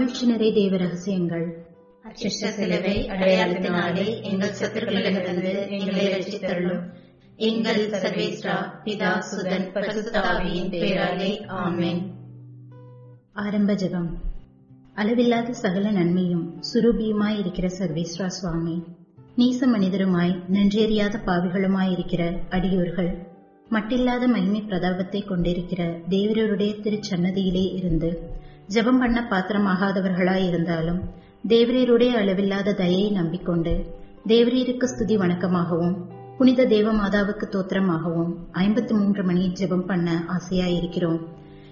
மகிழ்ச்சி நிறை தேவ ரகசியங்கள். அச்சிஷ்ட சிலுவை அடையாளத்தினாலே எங்கள் சத்துருக்களிடமிருந்து எங்களை ரட்சித்தருளும். எங்கள் சர்வேஸ்ரா பிதா சுதன் பரிசுத்தாவியின் பேராலே ஆமென். ஆரம்ப ஜெபம். அளவில்லாத சகல நன்மையும் சுரூபியுமாய் இருக்கிற சர்வேஸ்வரா சுவாமி. நீச மனிதருமாய் நன்றேறியாத பாவிகளுமாய் இருக்கிற அடியோர்கள் மட்டில்லாத மகிமை பிரதாபத்தை கொண்டிருக்கிற தேவரருடைய திருச்சன்னதியிலே இருந்து ஜெபம் பண்ண பாத்திரமாகாதவர்களாய் இருந்தாலும் தேவரீருடைய அளவில்லாத தயையை நம்பிக்கொண்டு தேவரீருக்கு ஸ்துதி வணக்கமாகவும் புனித தேவமாதாவுக்கு தோத்திரமாகவும் ஐம்பத்தி மூன்று மணி ஜெபம் பண்ண ஆசையாயிருக்கிறோம்.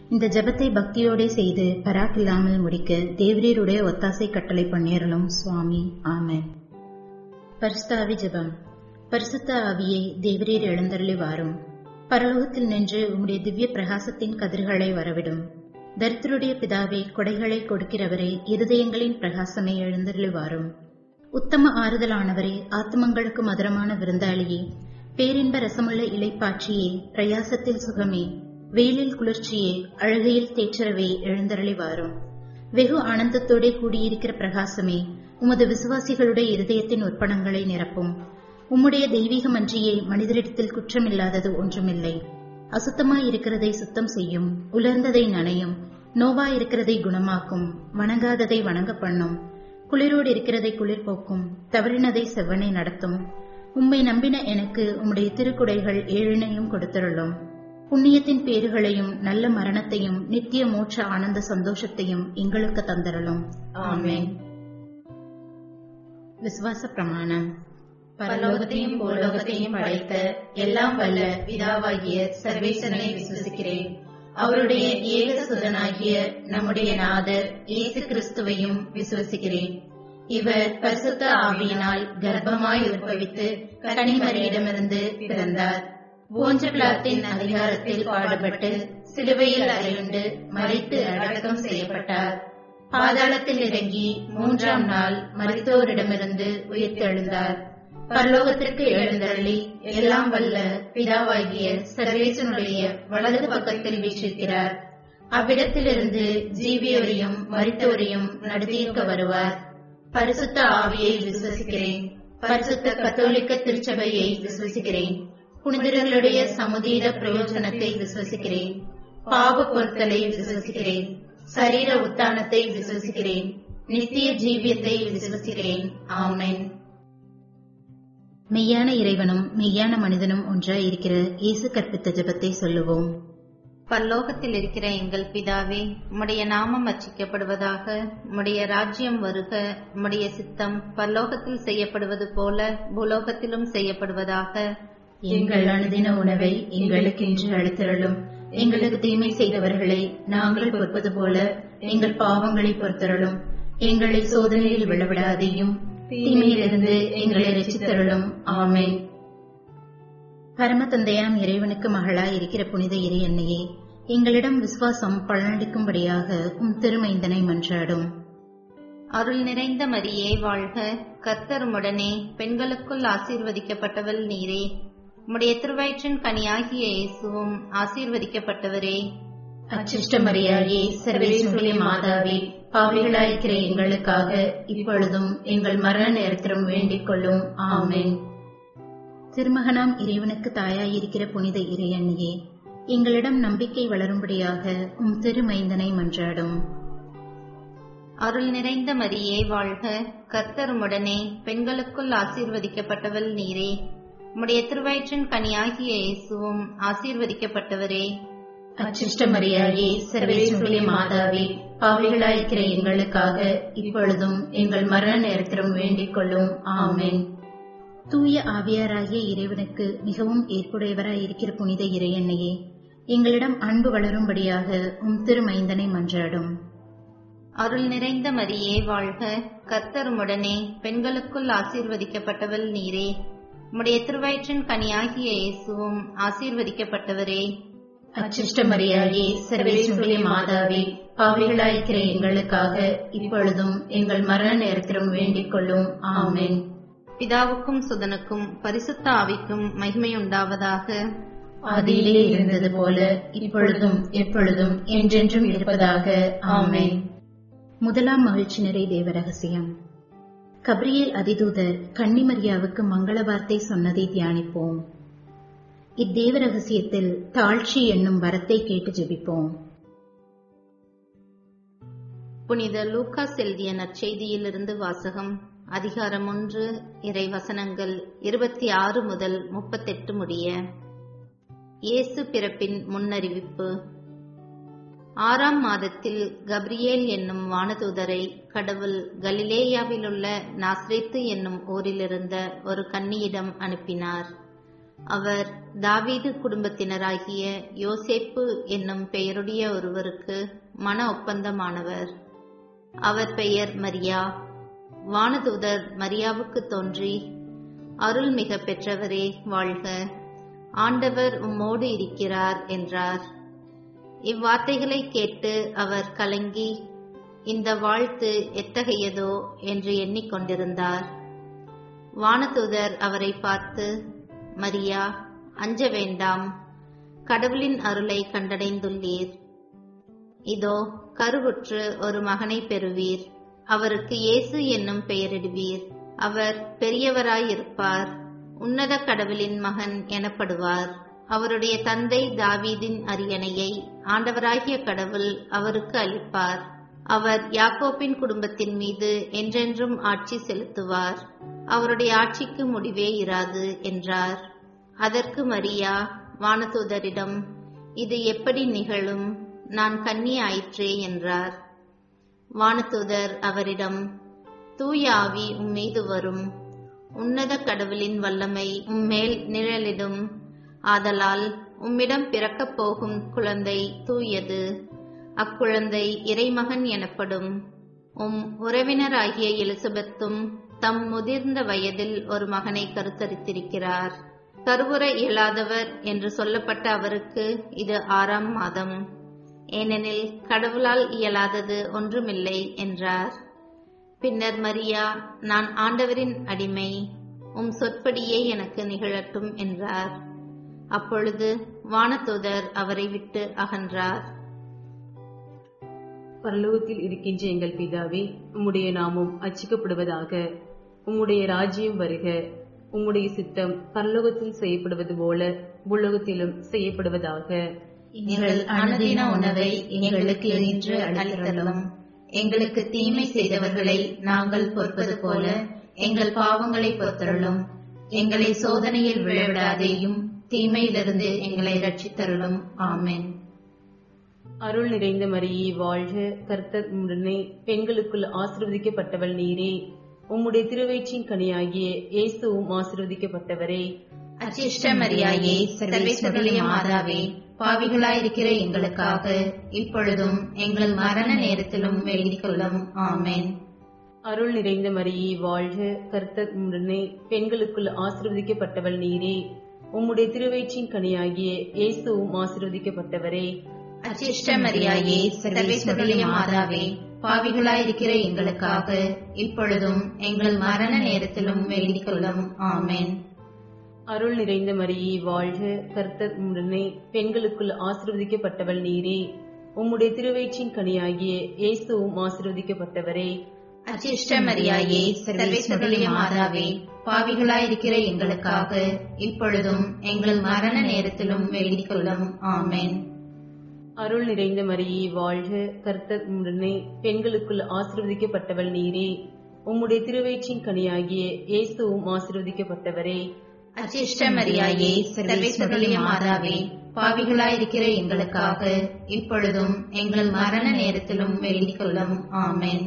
இந்த ஜெபத்தை பக்தியோடே செய்து பராக்கில்லாமல் முடிக்க தேவரீருடைய ஒத்தாசை கட்டளை பண்ணியறலும் சுவாமி. ஆமென். பரிசுத்தாவி ஜெபம். பரிசுத்த ஆவியை தேவரீர் எழுந்தருளி வாரும் பரலோகத்தில் நின்று உம்முடைய திவ்ய பிரகாசத்தின் கதிர்களை வரவிடும். தரித்திருடைய பிதாவே கொடைகளை கொடுக்கிறவரே இருதயங்களின் பிரகாசமே எழுந்தருளுவாரும். உத்தம ஆறுதலானவரே ஆத்மங்களுக்கு மதுரமான விருந்தாளியே பேரின்ப ரசமுள்ள இலைப்பாட்சியே பிரயாசத்தில் சுகமே வெயிலில் குளிர்ச்சியே அழகையில் தேற்றரவே எழுந்தருளி வாரும் வெகு ஆனந்தத்தோடே கூடியிருக்கிற பிரகாசமே உமது விசுவாசிகளுடைய இருதயத்தின் உற்பணங்களை நிரப்பும். உம்முடைய தெய்வீகமன்றியே மனிதரிடத்தில் குற்றமில்லாதது ஒன்றுமில்லை. அசுத்தமாய் இருக்கிறதை சுத்தம் செய்யும் உலர்ந்ததை நனையும் நோவா இருக்கிறதை குணமாக்கும் வணங்காததை வணங்க பண்ணும் குளிரோடு இருக்கிறதை குளிர் போக்கும் தவறினதை செவ்வனை நடத்தும். உம்மை நம்பின எனக்கு உம்முடைய திருக்குடைகள் ஏழினையும் கொடுத்தருளும். புண்ணியத்தின் பேறுகளையும் நல்ல மரணத்தையும் நித்திய மோட்ச ஆனந்த சந்தோஷத்தையும் எங்களுக்கு தந்தரலும் ஆமேன். விசுவாச பிரமாணம். பரலோகத்தையும் பூலோகத்தையும் படைத்த எல்லாம் வல்ல பிதாவாகிய சர்வேசனை விசுவசிக்கிறேன். அவருடைய ஏக சுதனாகிய நம்முடைய நாதர் இயேசு கிறிஸ்துவையும் விசுவசிக்கிறேன். இவர் பரிசுத்த ஆவியினால் கர்ப்பமாய் உற்பவித்து கனிமரியிடமிருந்து பிறந்தார். போஞ்சபிளாத்தின் அதிகாரத்தில் பாடுபட்டு சிலுவையில் அறையுண்டு மறைத்து அடக்கம் செய்யப்பட்டார். பாதாளத்தில் இறங்கி மூன்றாம் நாள் மருத்துவரிடமிருந்து உயிர்த்தெழுந்தார். பரலோகத்திற்கு எழுந்தருளி எல்லாம் வல்ல பிதாவாகிய சர்வேசனுடைய வலது பக்கத்தில் வீற்றிருக்கிறார். அவ்விடத்திலிருந்து ஜீவியவரையும் மறித்தவரையும் நடத்தியிருக்க வருவார். பரிசுத்த ஆவியை விசுவசிக்கிறேன். பரிசுத்த கத்தோலிக்க திருச்சபையை விசுவசிக்கிறேன். புனிதர்களுடைய சமுதீர பிரயோஜனத்தை விசுவசிக்கிறேன். பாவ பொருத்தலை விசுவசிக்கிறேன். சரீர உத்தானத்தை விசுவசிக்கிறேன். நித்திய ஜீவியத்தை விசுவசிக்கிறேன். ஆமேன். மெய்யான இறைவனும் மெய்யான மனிதனும் ஒன்றாய் இருக்கிற இயேசு கற்பித்த ஜெபத்தை சொல்லுவோம். பரலோகத்தில் இருக்கிற எங்கள் பிதாவே உம்முடைய நாமம் அச்சிக்கப்படுவதாக உம்முடைய ராஜ்யம் வருக உம்முடைய சித்தம் பரலோகத்தில் செய்யப்படுவது போல பூலோகத்திலும் செய்யப்படுவதாக. எங்கள் அனுதின உணவை எங்களுக்கு இன்று அளித்தருளும். எங்களுக்கு தீமை செய்தவர்களை நாங்கள் பொறுப்பது போல எங்கள் பாவங்களை பொறுத்தருளும். எங்களை சோதனையில் விழவிடாதையும் தீமையிலிருந்து எங்களை ரசித்தருளும் ஆமென். பரம தந்தையாம் இறைவனுக்கு மகளாய் இருக்கிற புனித இறை எங்களிடம் விசுவாசம் பலனளிக்கும்படியாக உம் திருமைந்தனை மன்றாடும். அருள் நிறைந்த மரியே வாழ்க. கர்த்தருமுடனே பெண்களுக்குள் ஆசீர்வதிக்கப்பட்டவள் நீரே. உம்முடைய திருவயிற்றின் கனியாகிய இயேசுவும் ஆசீர்வதிக்கப்பட்டவரே. அச்சிஷ்ட மரியாயே சர்வேஸ்வரிய மாதாவே பாவிகளாயிருக்கிற எங்களுக்காக இப்பொழுதும் எங்கள் மரண நேரத்திலும் வேண்டிக் கொள்ளும். ஆமென். திருமகனாம் இறைவனுக்கு தாயாயிருக்கிற புனித இறையன்னியே எங்களிடம் நம்பிக்கை வளரும்படியாக உம் திருமைந்தனை மன்றாடும். அருள் நிறைந்த மரியே வாழ்க. கர்த்தருமுடனே பெண்களுக்குள் ஆசீர்வதிக்கப்பட்டவள் நீரே. உம்முடைய திருவயிற்றின் கனியாகிய இயேசுவும் ஆசீர்வதிக்கப்பட்டவரே. அச்சிஷ்ட மரியாயே சர்வேஸ்வரிய மாதாவே பாவிகளாயிருக்கிற எங்களுக்காக இப்பொழுதும் எங்கள் மரண நேரத்திலும் வேண்டிக் கொள்ளும். ஆமென். தூய ஆவியாராகிய இறைவனுக்கு மிகவும் ஏற்புடையவராயிருக்கிற புனித இறையன்னையே எங்களிடம் அன்பு வளரும்படியாக உம் திருமைந்தனை மன்றாடும். அருள் நிறைந்த மரியே வாழ்க. கர்த்தருமுடனே பெண்களுக்குள் ஆசீர்வதிக்கப்பட்டவள் நீரே. உம்முடைய திருவயிற்றின் கனியாகிய இயேசுவும் ஆசீர்வதிக்கப்பட்டவரே. அச்சிஷ்ட மரியாயே சர்வேஸ்வரிய மாதாவே பாவிகளாயிருக்கிற எங்களுக்காக இப்பொழுதும் எங்கள் மரண நேரத்திலும் வேண்டிக் கொள்ளும். ஆமென். பிதாவுக்கும் சுதனுக்கும் பரிசுத்த ஆவிக்கும் மகிமை உண்டாவதாக ஆதியிலே இருந்தது போல இப்பொழுதும் எப்பொழுதும் என்றென்றும் இருப்பதாக. ஆமென். முதலாம் மகிழ்ச்சி நிறை தேவ ரகசியம். கப்ரியேல் அதிதூதர் கன்னிமரியாவுக்கு மங்கள வார்த்தை சொன்னதை தியானிப்போம். இத்தேவ ரகசியத்தில் தாழ்ச்சி என்னும் வரத்தை கேட்டு ஜெபிப்போம். புனித லூக்காஸ் எழுதிய நற்செய்தியிலிருந்து வாசகம் அதிகாரம் ஒன்று இறை வசனங்கள் இருபத்தி ஆறு முதல் முப்பத்தெட்டு முடிய. இயேசு பிறப்பின் முன்னறிவிப்பு. ஆறாம் மாதத்தில் கப்ரியேல் என்னும் வானதூதரை கடவுள் கலிலேயாவிலுள்ள நாஸ்ரேத்து என்னும் ஊரிலிருந்த ஒரு கன்னியிடம் அனுப்பினார். அவர் தாவீது குடும்பத்தினராகிய யோசேப்பு என்னும் பெயருடைய ஒருவருக்கு மன ஒப்பந்தமானவர். அவர் பெயர் மரியா. வானதூதர் மரியாவுக்கு தோன்றி அருள் மிக பெற்றவரே வாழ்க. ஆண்டவர் உம்மோடு இருக்கிறார் என்றார். இவ்வார்த்தைகளை கேட்டு அவர் கலங்கி இந்த வாழ்த்து எத்தகையதோ என்று எண்ணிக்கொண்டிருந்தார் வானதூதர் அவரை பார்த்து மரியா அஞ்ச வேண்டாம். கடவுளின் அருளை கண்டடைந்துள்ளீர். இதோ கருவுற்று ஒரு மகனை பெறுவீர். அவருக்கு இயேசு என்னும் பெயரிடுவீர். அவர் பெரியவராயிருப்பார். உன்னத கடவுளின் மகன் எனப்படுவார். அவருடைய தந்தை தாவீதின் அரியணையை ஆண்டவராகிய கடவுள் அவருக்கு அளிப்பார். அவர் யாக்கோப்பின் குடும்பத்தின் மீது என்றென்றும் ஆட்சி செலுத்துவார். அவருடைய ஆட்சிக்கு முடிவே இராது என்றார். அதற்கு மரியா வானதூதரிடம் இது எப்படி நிகழும்? நான் கன்னி ஆயிற்றே என்றார். வானதூதர் அவரிடம் தூய ஆவி உம்மீது வரும். உன்னத கடவுளின் வல்லமை உம்மேல் நிழலிடும். ஆதலால் உம்மிடம் பிறக்கப் போகும் குழந்தை தூயது. அக்குழந்தை இறைமகன் எனப்படும். உம் உறவினராகிய எலிசபெத்தும் தம் முதிர்ந்த வயதில் ஒரு மகனை கருத்தரித்திருக்கிறார். கருவுற இயலாதவர் என்று சொல்லப்பட்ட அவருக்கு இது ஆறாம் மாதம். ஏனெனில் கடவுளால் இயலாதது ஒன்றுமில்லை என்றார். பின்னர் மரியா நான் ஆண்டவரின் அடிமை உம் சொற்படியே எனக்கு நிகழட்டும் என்றார். அப்பொழுது வானதூதர் அவரை விட்டு அகன்றார். பரலோகத்தில் இருக்கின்ற எங்கள் பிதாவே உம்முடைய நாமம் அச்சிக்கப்படுவதாக உம்முடைய ராஜ்யம் வருக. உம்முடைய சித்தம் பரலோகத்தில் செய்யப்படுவது போல உலகத்திலும் செய்யப்படுவதாக. எங்கள் அனுதின உணவை எங்களுக்கு இன்று எங்களுக்கு தீமை செய்தவர்களை நாங்கள் பொறுப்பது போல எங்கள் பாவங்களை பொறுத்தருளும். எங்களை சோதனையில் விழவிடாதேயும் தீமையிலிருந்து எங்களை ரட்சித்தருளும். ஆமேன். அருள் நிறைந்த மரியே வாழ்க கர்த்தர் உடனே பெண்களுக்குள் ஆசிர்வதிக்கப்பட்டவள் நீரே. உம்முடைய திருவயிற்றின் கனியாகிய இயேசுவும் ஆசிர்வதிக்கப்பட்டவரே. அச்சிஷ்ட மரியாயே சர்வேஸ்வருடைய மாதாவே பாவிகளாயிருக்கிற எங்களுக்காக இப்பொழுதும் எங்கள் மரண நேரத்திலும் வேண்டிக் கொள்ளும் ஆமென். அருள் நிறைந்த மரியே வாழ்க கர்த்தர் உடனே பெண்களுக்குள் ஆசிர்வதிக்கப்பட்டவள் நீரே. உம்முடைய திருவயிற்றின் கனியாகிய இயேசுவும் ஆசிர்வதிக்கப்பட்டவரே. அச்சிஷ்ட மரியாயே சர்வேஸ்வருடைய மாதாவே பாவிகளாயிருக்கிற எங்களுக்காக இப்பொழுதும் எங்கள் மரண நேரத்திலும் வேண்டிக் கொள்ளும் ஆமென். அருள் நிறைந்த மரியே வாழ்க கர்த்தர் உடனே பெண்களுக்குள் ஆசிர்வதிக்கப்பட்டவள் நீரே. உம்முடைய திருவயிற்றின் கனியாகிய இயேசுவும் ஆசிர்வதிக்கப்பட்டவரே. அச்சிஷ்ட மரியாயே சர்வேஸ்வருடைய மாதாவே பாவிகளாயிருக்கிற எங்களுக்காக இப்பொழுதும் எங்கள் மரண நேரத்திலும் வேண்டிக் கொள்ளும் ஆமென். அருள் நிறைந்த மரியே வாழ்க கர்த்தர் உடனே பெண்களுக்குள் ஆசிர்வதிக்கப்பட்டவள் நீரே. உம்முடைய திருவயிற்றின் கனியாகிய இயேசுவும் ஆசிர்வதிக்கப்பட்டவரே. அச்சிஷ்ட மரியாயே சர்வேஸ்வருடைய மாதாவே பாவிகளாயிருக்கிற எங்களுக்காக இப்பொழுதும் எங்கள் மரண நேரத்திலும் வேண்டிக் கொள்ளும் ஆமென்.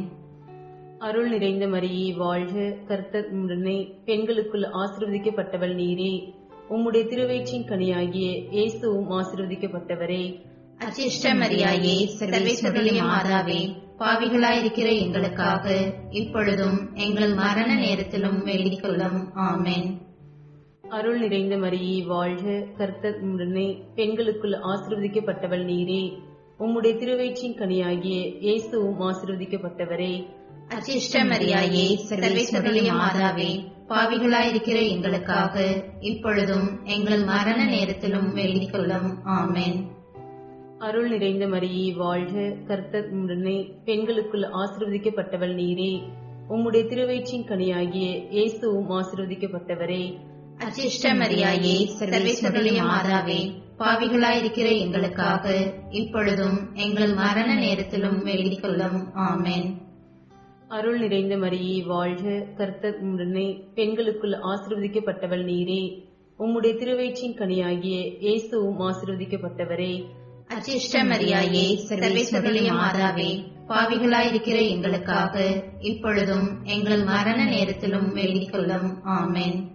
அருள் நிறைந்த மரியே வாழ்க கர்த்தர் உடனே பெண்களுக்குள் ஆசிர்வதிக்கப்பட்டவள் நீரே. உம்முடைய திருவயிற்றின் கனியாகிய இயேசுவும் ஆசிர்வதிக்கப்பட்டவரே. அச்சிஷ்ட மரியாயே சர்வேஸ்வருடைய மாதாவே பாவிகளாயிருக்கிற எங்களுக்காக இப்பொழுதும் எங்கள் மரண நேரத்திலும் வேண்டிக் கொள்ளும் ஆமென். அருள் நிறைந்த மரியே வாழ்க கர்த்தர் உடனே பெண்களுக்குள் ஆசிர்வதிக்கப்பட்டவள் நீரே. உம்முடைய திருவயிற்றின் கனியாகிய இயேசுவும் ஆசிர்வதிக்கப்பட்டவரே. அச்சிஷ்ட மரியாயே சர்வேஸ்வருடைய மாதாவே பாவிகளாயிருக்கிற எங்களுக்காக இப்பொழுதும் எங்கள் மரண நேரத்திலும் வேண்டிக் கொள்ளும் ஆமென். அருள் நிறைந்த மரியே வாழ்க கர்த்தர் உடனே பெண்களுக்குள் ஆசிர்வதிக்கப்பட்டவள் நீரே. உம்முடைய திருவயிற்றின் கனியாகிய இயேசுவும் ஆசிர்வதிக்கப்பட்டவரே. அச்சிஷ்ட மரியாயே சர்வேஸ்வருடைய மாதாவே பாவிகளாயிருக்கிற எங்களுக்காக இப்பொழுதும் எங்கள் மரண நேரத்திலும் வேண்டிக் கொள்ளும் ஆமென். அருள் நிறைந்த மரியே வாழ்க கர்த்தர் உடனே பெண்களுக்குள் ஆசிர்வதிக்கப்பட்டவள் நீரே. உம்முடைய திருவயிற்றின் கனியாகிய இயேசுவும் ஆசிர்வதிக்கப்பட்டவரே. அச்சிஷ்ட மரியாயே சர்வேஸ்வருடைய மாதாவே பாவிகளாயிருக்கிற எங்களுக்காக இப்பொழுதும் எங்கள் மரண நேரத்திலும் வேண்டிக் கொள்ளும் ஆமென்.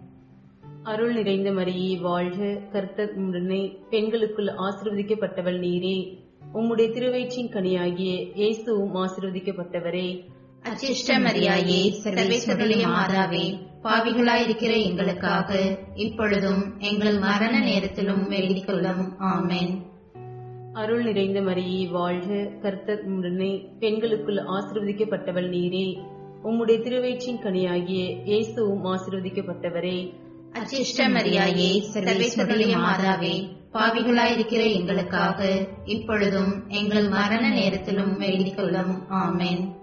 அருள் நிறைந்த மரியே வாழ்க கர்த்தர் உடனே பெண்களுக்குள் ஆசிர்வதிக்கப்பட்டவள் நீரே. உம்முடைய திருவயிற்றின் கனியாகிய இயேசுவும் ஆசிர்வதிக்கப்பட்டவரே. அச்சிஷ்ட மரியாயே சர்வேஸ்வருடைய மாதாவே பாவிகளாயிருக்கிற எங்களுக்காக இப்பொழுதும் எங்கள் மரண நேரத்திலும் வேண்டிக் கொள்ளும் ஆமென். அருள் நிறைந்த மரியே வாழ்க கர்த்தர் உடனே பெண்களுக்குள் ஆசிர்வதிக்கப்பட்டவள் நீரே. உம்முடைய திருவயிற்றின் கனியாகிய இயேசுவும் ஆசிர்வதிக்கப்பட்டவரே. அச்சிஷ்ட மரியாயே சர்வேஸ்வருடைய மாதாவே பாவிகளாயிருக்கிற எங்களுக்காக இப்பொழுதும் எங்கள் மரண நேரத்திலும் வேண்டிக் கொள்ளும் ஆமென்.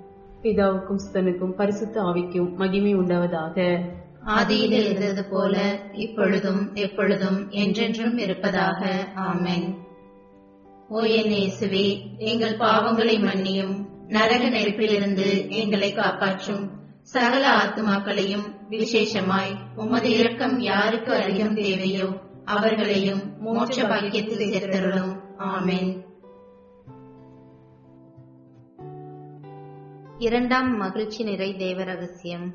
பிதாவுக்கும் சுதனுக்கும் பரிசுத்த ஆவிக்கும் மகிமை உண்டாவதாக. ஆதியில் இருந்தது போல இப்பொழுதும் எப்பொழுதும் என்றென்றும் இருப்பதாக. ஆமென். ஓ என் இயேசுவே எங்கள் பாவங்களை மன்னியும். நரக நெருப்பிலிருந்து எங்களை காப்பாற்றும். சகல ஆத்துமாக்களையும் விசேஷமாய் உமது இரக்கம் யாருக்கு அதிகம் தேவையோ அவர்களையும் மோட்ச பாக்கியத்தில் சேர்த்தருளும். ஆமேன். இரண்டாம் மகிழ்ச்சி நிறை தேவ ரகசியம்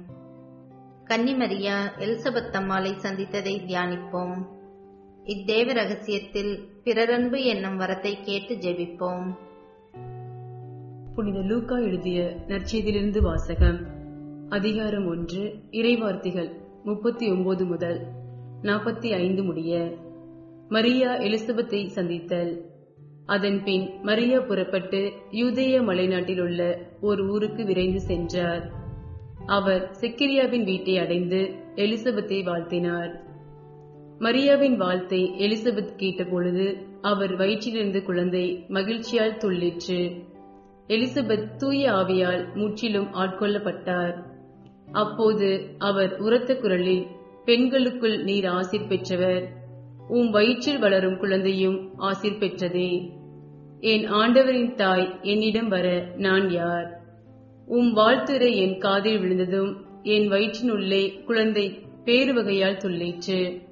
கன்னிமரியா எலிசபெத் அம்மாளை சந்தித்ததை தியானிப்போம். இத்தேவ ரகசியத்தில் பிறரன்பு என்னும் வரத்தை கேட்டு ஜெபிப்போம். புனித லூக்கா எழுதிய நற்செய்தியிலிருந்து வாசகம். அதிகாரம் ஒன்று இறைவார்த்தைகள் முப்பத்தி ஒன்பது முதல் நாற்பத்தி ஐந்து முடிய. மரியா எலிசபெத்தை சந்தித்தல். அதன் பின் மரியா புறப்பட்டு யூதேய மலைநாட்டில் உள்ள ஒரு ஊருக்கு விரைந்து சென்றார். அவர் செக்கிரியாவின் வீட்டை அடைந்து எலிசபெத்தை வாழ்த்தினார். மரியாவின் வாழ்த்தை எலிசபெத் கேட்டபொழுது அவர் வயிற்றிலிருந்து குழந்தை மகிழ்ச்சியால் துள்ளிற்று. எலிசபெத் தூய ஆவியால் முற்றிலும் ஆட்கொள்ளப்பட்டார். அப்போது அவர் உரத்த குரலில் பெண்களுக்குள் நீர் ஆசிர் பெற்றவர். உம் வயிற்றில் வளரும் குழந்தையும் ஆசிர் பெற்றதே. என் ஆண்டவரின் தாய் என்னிடம் வர நான் யார்? உம் வாழ்த்துரை என் காதில் விழுந்ததும் என் வயிற்றினுள்ளே குழந்தை பேறு வகையால் துள்ளிற்று.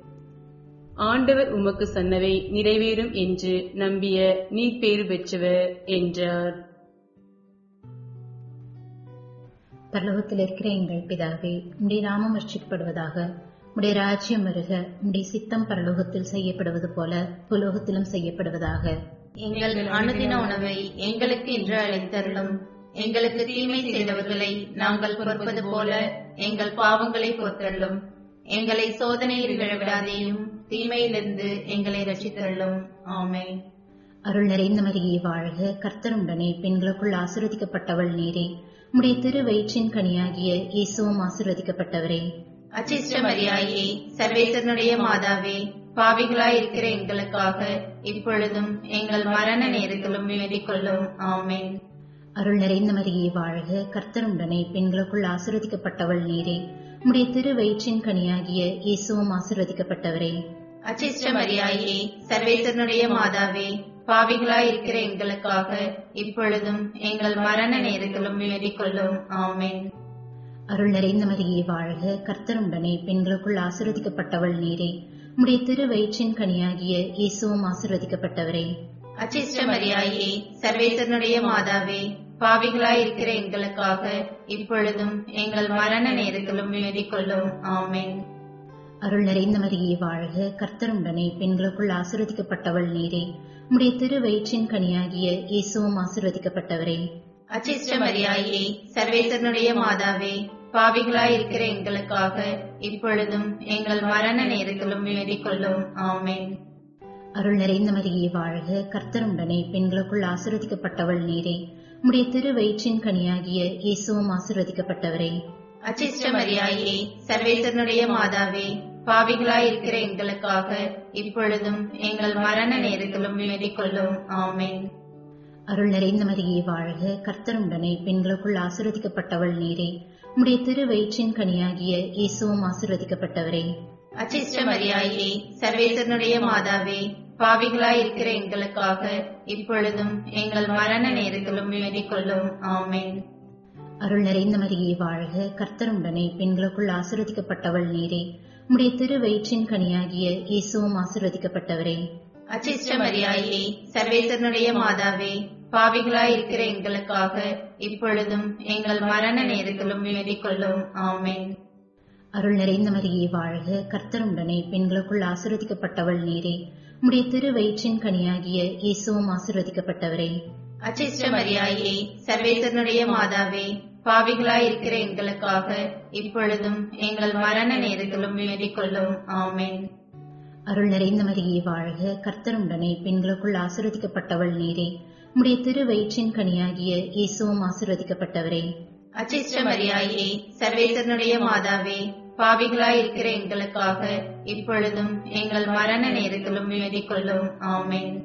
ஆண்டவர் உமக்கு சொன்னவை நிறைவேறும் என்று நம்பிய நீ பேறு பெற்றவர் என்றார். பரலோகத்தில் இருக்கிற எங்கள் பிதாவே உடைய நாமம் ரட்சிக்கப்படுவதாக உடைய ராஜ்யம் வருக உடைய சித்தம் பரலோகத்தில் செய்யப்படுவது போல புலோகத்திலும் செய்யப்படுவதாக. எங்கள் அனுதின உணவை எங்களுக்கு இன்று அளித்தருளும். எங்களுக்கு தீமை செய்தவர்களை நாங்கள் பொறுப்பது போல எங்கள் பாவங்களை பொறுத்தருளும். எங்களை சோதனையில் விழவிடாதேயும் தீமையிலிருந்து எங்களை ரட்சித்தருளும். ஆமென். அருள் நிறைந்த மரியே வாழ்க. கர்த்தருடனே பெண்களுக்குள் ஆசிர்வதிக்கப்பட்டவள் நீரே. உடைய திரு வயிற்றின் கனியாகிய இயேசுவும் ஆசிர்வதிக்கப்பட்டவரே. அச்சிஷ்ட மரியாயே சர்வேசனுடைய மாதாவே பாவிகளாய் இருக்கிற எங்களுக்காக இப்பொழுதும் எங்கள் மரண நேரத்திலும் வேண்டிக் கொள்ளும் ஆமென். அருள் நிறைந்த மரியே வாழ்க. கர்த்தருடனே பெண்களுக்குள் ஆசிர்வதிக்கப்பட்டவள் நீரே. உடைய திரு வயிற்றின் கனியாகிய இயேசுவும் ஆசிர்வதிக்கப்பட்டவரே. அச்சிஷ்ட மரியாயே சர்வேசனுடைய மாதாவே பாவிகளாய் இருக்கிற எங்களுக்காக இப்பொழுதும் எங்கள் மரண நேரத்திலும் வேண்டிக் கொள்ளும் ஆமென். அருள் நிறைந்த மரியே வாழ்க கர்த்தருடனே பெண்களுக்குள் ஆசிர்வதிக்கப்பட்டவள் நீரே. உடைய திரு வயிற்றின் கனியாகிய இயேசுவும் ஆசிர்வதிக்கப்பட்டவரே. அச்சிஷ்ட மரியாயே சர்வேசனுடைய மாதாவே பாவிகளாய் இருக்கிற எங்களுக்காக இப்பொழுதும் எங்கள் மரண நேரத்திலும் வேண்டிக் கொள்ளும். ஆமென். அருள் நிறைந்த மரியே வாழ்க கர்த்தருடனே பெண்களுக்குள் ஆசிர்வதிக்கப்பட்டவள் நீரே. உடைய திரு வயிற்றின் கனியாகிய இயேசுவும் ஆசிர்வதிக்கப்பட்டவரே. அச்சிஷ்ட மரியாயே சர்வேசனுடைய மாதாவே பாவிகளாய் இருக்கிற எங்களுக்காக இப்பொழுதும் எங்கள் மரண நேரத்திலும் வேண்டிக் கொள்ளும். ஆமென். அருள் நிறைந்த மரியே வாழ்க கர்த்தருடனே பெண்களுக்குள் ஆசிர்வதிக்கப்பட்டவள் நீரே. உடைய திரு வயிற்றின் கனியாகிய இயேசுவும் ஆசிர்வதிக்கப்பட்டவரே. அச்சிஷ்ட மரியாயே சர்வேசனுடைய மாதாவே பாவிகளாய் இருக்கிற எங்களுக்காக இப்பொழுதும் எங்கள் மரண நேரத்திலும் வேண்டிக் கொள்ளும். ஆமென். அருள் நிறைந்த மரியே வாழ்க. கர்த்தருடனே பெண்களுக்குள் ஆசீர்வதிக்கப்பட்டவள் நீரே. உம்முடைய திரு வயிற்றின் கனியாகிய இயேசுவும் ஆசீர்வதிக்கப்பட்டவரே. அச்சிஷ்ட மரியாயே சர்வேசனுடைய மாதாவே பாவிகளாய் இருக்கிற எங்களுக்காக இப்பொழுதும் எங்கள் மரண நேரத்திலும் வேண்டிக் கொள்ளும். ஆமென். அருள் நிறைந்த மரியே வாழ்க கர்த்தருடனே பெண்களுக்குள் ஆசீர்வதிக்கப்பட்டவள் நீரே. உம்முடைய திரு வயிற்றின் கனியாகிய இயேசுவும் ஆசீர்வதிக்கப்பட்டவரே. அச்சிஷ்ட மரியாயே சர்வேசனுடைய மாதாவே பாவிகளாய் இருக்கிற எங்களுக்காக இப்பொழுதும் எங்கள் மரண நேரத்திலும் வேண்டிக் கொள்ளும். ஆமென். அருள் நிறைந்த மரியே வாழ்க. கர்த்தருடனே பெண்களுக்குள் ஆசீர்வதிக்கப்பட்டவள் நீரே. உம்முடைய திரு வயிற்றின் கனியாகிய இயேசுவும் ஆசீர்வதிக்கப்பட்டவரே. அச்சிஷ்ட மரியாயே சர்வேசனுடைய மாதாவே பாவிகளாய் இருக்கிற எங்களுக்காக இப்பொழுதும் எங்கள் மரண நேரத்திலும் வேண்டிக் கொள்ளும். ஆமென். அருள் நிறைந்த மரியே வாழ்க. கர்த்தருடனே பெண்களுக்குள் ஆசீர்வதிக்கப்பட்டவள் நீரே. உம்முடைய திரு வயிற்றின் கனியாகிய இயேசுவும் ஆசீர்வதிக்கப்பட்டவரே. அச்சிஷ்ட மரியாயே சர்வேசனுடைய மாதாவே பாவிகளாய் இருக்கிற எங்களுக்காக இப்பொழுதும் எங்கள் மரண நேரத்திலும் வேண்டிக் கொள்ளும் ஆமென்.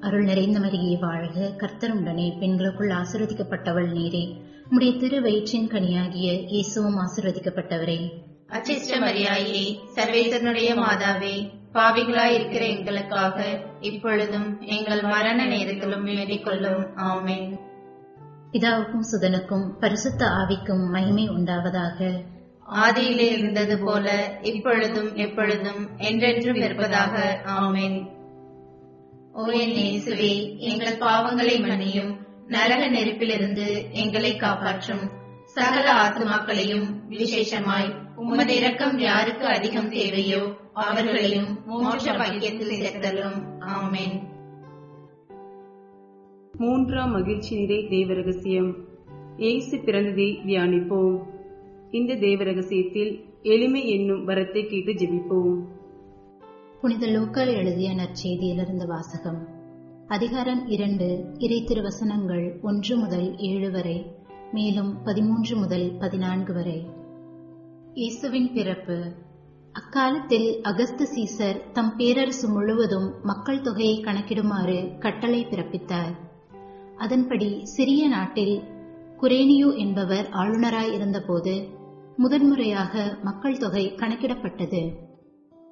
அருள் நிறைந்த மரியே வாழ்க. கர்த்தருடனே பெண்களுக்குள் ஆசீர்வதிக்கப்பட்டவள் நீரே. உம்முடைய திரு வயிற்றின் கனியாகிய இயேசுவும் ஆசீர்வதிக்கப்பட்டவரே. அச்சிஷ்ட மரியாயே சர்வேசனுடைய மாதாவே பாவிகளாய் இருக்கிற எங்களுக்காக இப்பொழுதும் எங்கள் மரண நேரத்திலும் வேண்டிக் கொள்ளும் ஆமென். பிதாவுக்கும் சுதனுக்கும் பரிசுத்த ஆவிக்கும் மகிமை உண்டாவதாக. ஆதியிலே இருந்தது போல இப்பொழுதும் எப்பொழுதும் என்றென்றும் இருப்பதாக. ஆமேன். ஓ என் இயேசுவே எங்கள் பாவங்களை மன்னியும். நரக நெருப்பிலிருந்து எங்களை காப்பாற்றும். சகல ஆத்மாக்களையும் விசேஷமாய். உமது இரக்கம் யாருக்கு அதிகம் தேவையோ அவர்களையும் மோட்ச பாக்கியத்தில் சேர்த்தலும். ஆமேன். மூன்றாம் மகிழ்ச்சி நிறை தேவரகசியம். ஏசு இயேசு பிறந்ததை தியானிப்போம். இந்த தேவரகசியத்தில் எளிமை என்னும் வரத்தை கேட்டு ஜெபிப்போம். புனித லோக்கல் எழுதிய நற்செய்தியிலிருந்து வாசகம். அதிகாரம் இரண்டு இறை திருவசனங்கள் ஒன்று முதல் ஏழு வரை மேலும் பதிமூன்று முதல் பதினான்கு வரை. இயேசுவின் பிறப்பு. அக்காலத்தில் அகஸ்து சீசர் தம் பேரரசு முழுவதும் மக்கள் தொகையை கணக்கிடுமாறு கட்டளை பிறப்பித்தார். அதன்படி சிறிய நாட்டில் குரேனியு என்பவர் ஆளுநராய் இருந்தபோது முதன்முறையாக மக்கள் தொகை கணக்கிடப்பட்டது.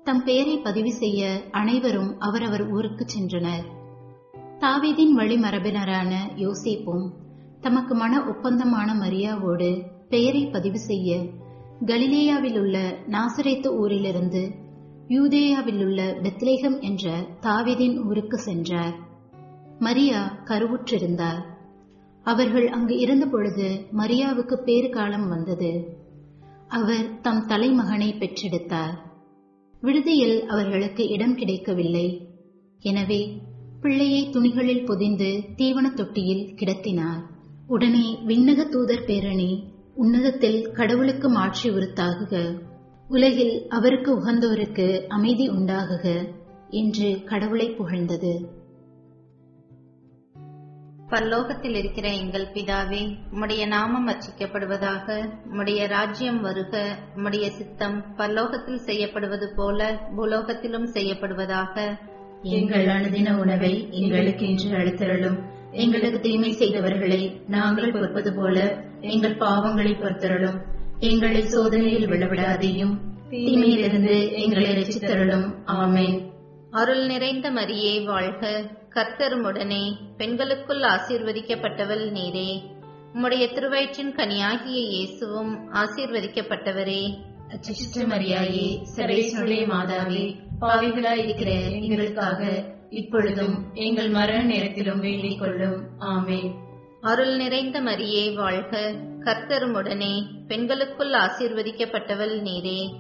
தம் பெயரை பதிவு செய்ய அனைவரும் அவரவர் ஊருக்கு சென்றனர். தாவீதின் வழிமரபினரான யோசேப்பும் தமக்கு மன ஒப்பந்தமான மரியாவோடு பெயரை பதிவு செய்ய கலிலேயாவில் உள்ள நாசரேத்து ஊரிலிருந்து யூதேயாவில் உள்ள பெத்லேகம் என்ற தாவீதின் ஊருக்கு சென்றார். மரியா கருவுற்றிருந்தார் அவர்கள் அங்கு இருந்தபொழுது மரியாவுக்கு பேறு காலம் வந்தது. அவர் தம் தலைமகனை பெற்றெடுத்தார். விடுதியில் அவர்களுக்கு இடம் கிடைக்கவில்லை. எனவே பிள்ளையை துணிகளில் பொதிந்து தீவனத் தொட்டியில் கிடத்தினார். உடனே விண்ணக தூதர் பேரணி உன்னதத்தில் கடவுளுக்கு மாற்றி உறுத்தாகுக. உலகில் அவருக்கு உகந்தோருக்கு அமைதி உண்டாகுக என்று கடவுளை புகழ்ந்தது. பரலோகத்தில் இருக்கிற எங்கள் பிதாவே உம்முடைய நாமம் அர்ச்சிக்கப்படுவதாக உம்முடைய ராஜ்யம் வருக உம்முடைய சித்தம் பரலோகத்தில் செய்யப்படுவது போல பூலோகத்திலும் செய்யப்படுவதாக. எங்கள் அனுதின உணவை எங்களுக்கு இன்று அளித்தருளும். எங்களுக்கு தீமை செய்தவர்களை நாங்கள் பொறுப்பது போல எங்கள் பாவங்களை பொறுத்தருளும். எங்களை சோதனையில் விழவிடாதையும். தீமையிலிருந்து எங்களை ரசித்தருளும் ஆமென். அருள் நிறைந்த மரியே வாழ்க. கர்த்தருமுடனே பெண்களுக்குள் ஆசீர்வதிக்கப்பட்டவள் நீரே. உம்முடைய திருவயிற்றின் கனியாகிய இயேசுவும் ஆசீர்வதிக்கப்பட்டவரே. அச்சிஷ்ட மரியாயே சரேசனுடைய மாதாவே பாவிகளாய் இருக்கிற எங்களுக்காக இப்பொழுதும் எங்கள் மரண நேரத்திலும் வேண்டிக் கொள்ளும். ஆமென். அருள் நிறைந்த மரியே வாழ்க. கர்த்தருமுடனே பெண்களுக்குள் ஆசீர்வதிக்கப்பட்டவள் நீரே.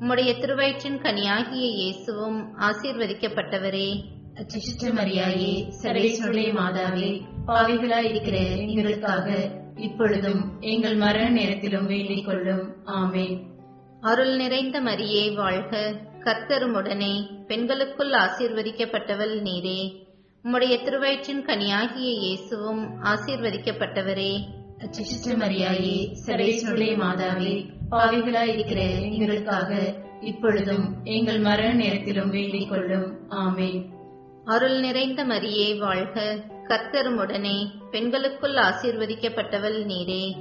உம்முடைய திருவயிற்றின் கனியாகிய இயேசுவும் ஆசீர்வதிக்கப்பட்டவரே. அச்சிஷ்ட மரியாயே சரேசனுடைய மாதாவே பாவிகளாய் இருக்கிற எங்களுக்காக இப்பொழுதும் எங்கள் மரண நேரத்திலும் வேண்டிக் கொள்ளும். ஆமென். அருள் நிறைந்த மரியே வாழ்க. கர்த்தருமுடனே பெண்களுக்குள் ஆசீர்வதிக்கப்பட்டவள் நீரே. உம்முடைய திருவயிற்றின் கனியாகிய இயேசுவும் ஆசீர்வதிக்கப்பட்டவரே. அச்சிஷ்ட மரியாயே சர்வேஸ்வருடைய மாதாவே பாவிகளாய் இருக்கிற எங்களுக்காக இப்பொழுதும் எங்கள் மரண நேரத்திலும் வேண்டிக் கொள்ளும். ஆமென். அருள் நிறைந்த மரியே வாழ்க. கர்த்தருமுடனே பெண்களுக்குள் ஆசீர்வதிக்கப்பட்டவள் நீரே.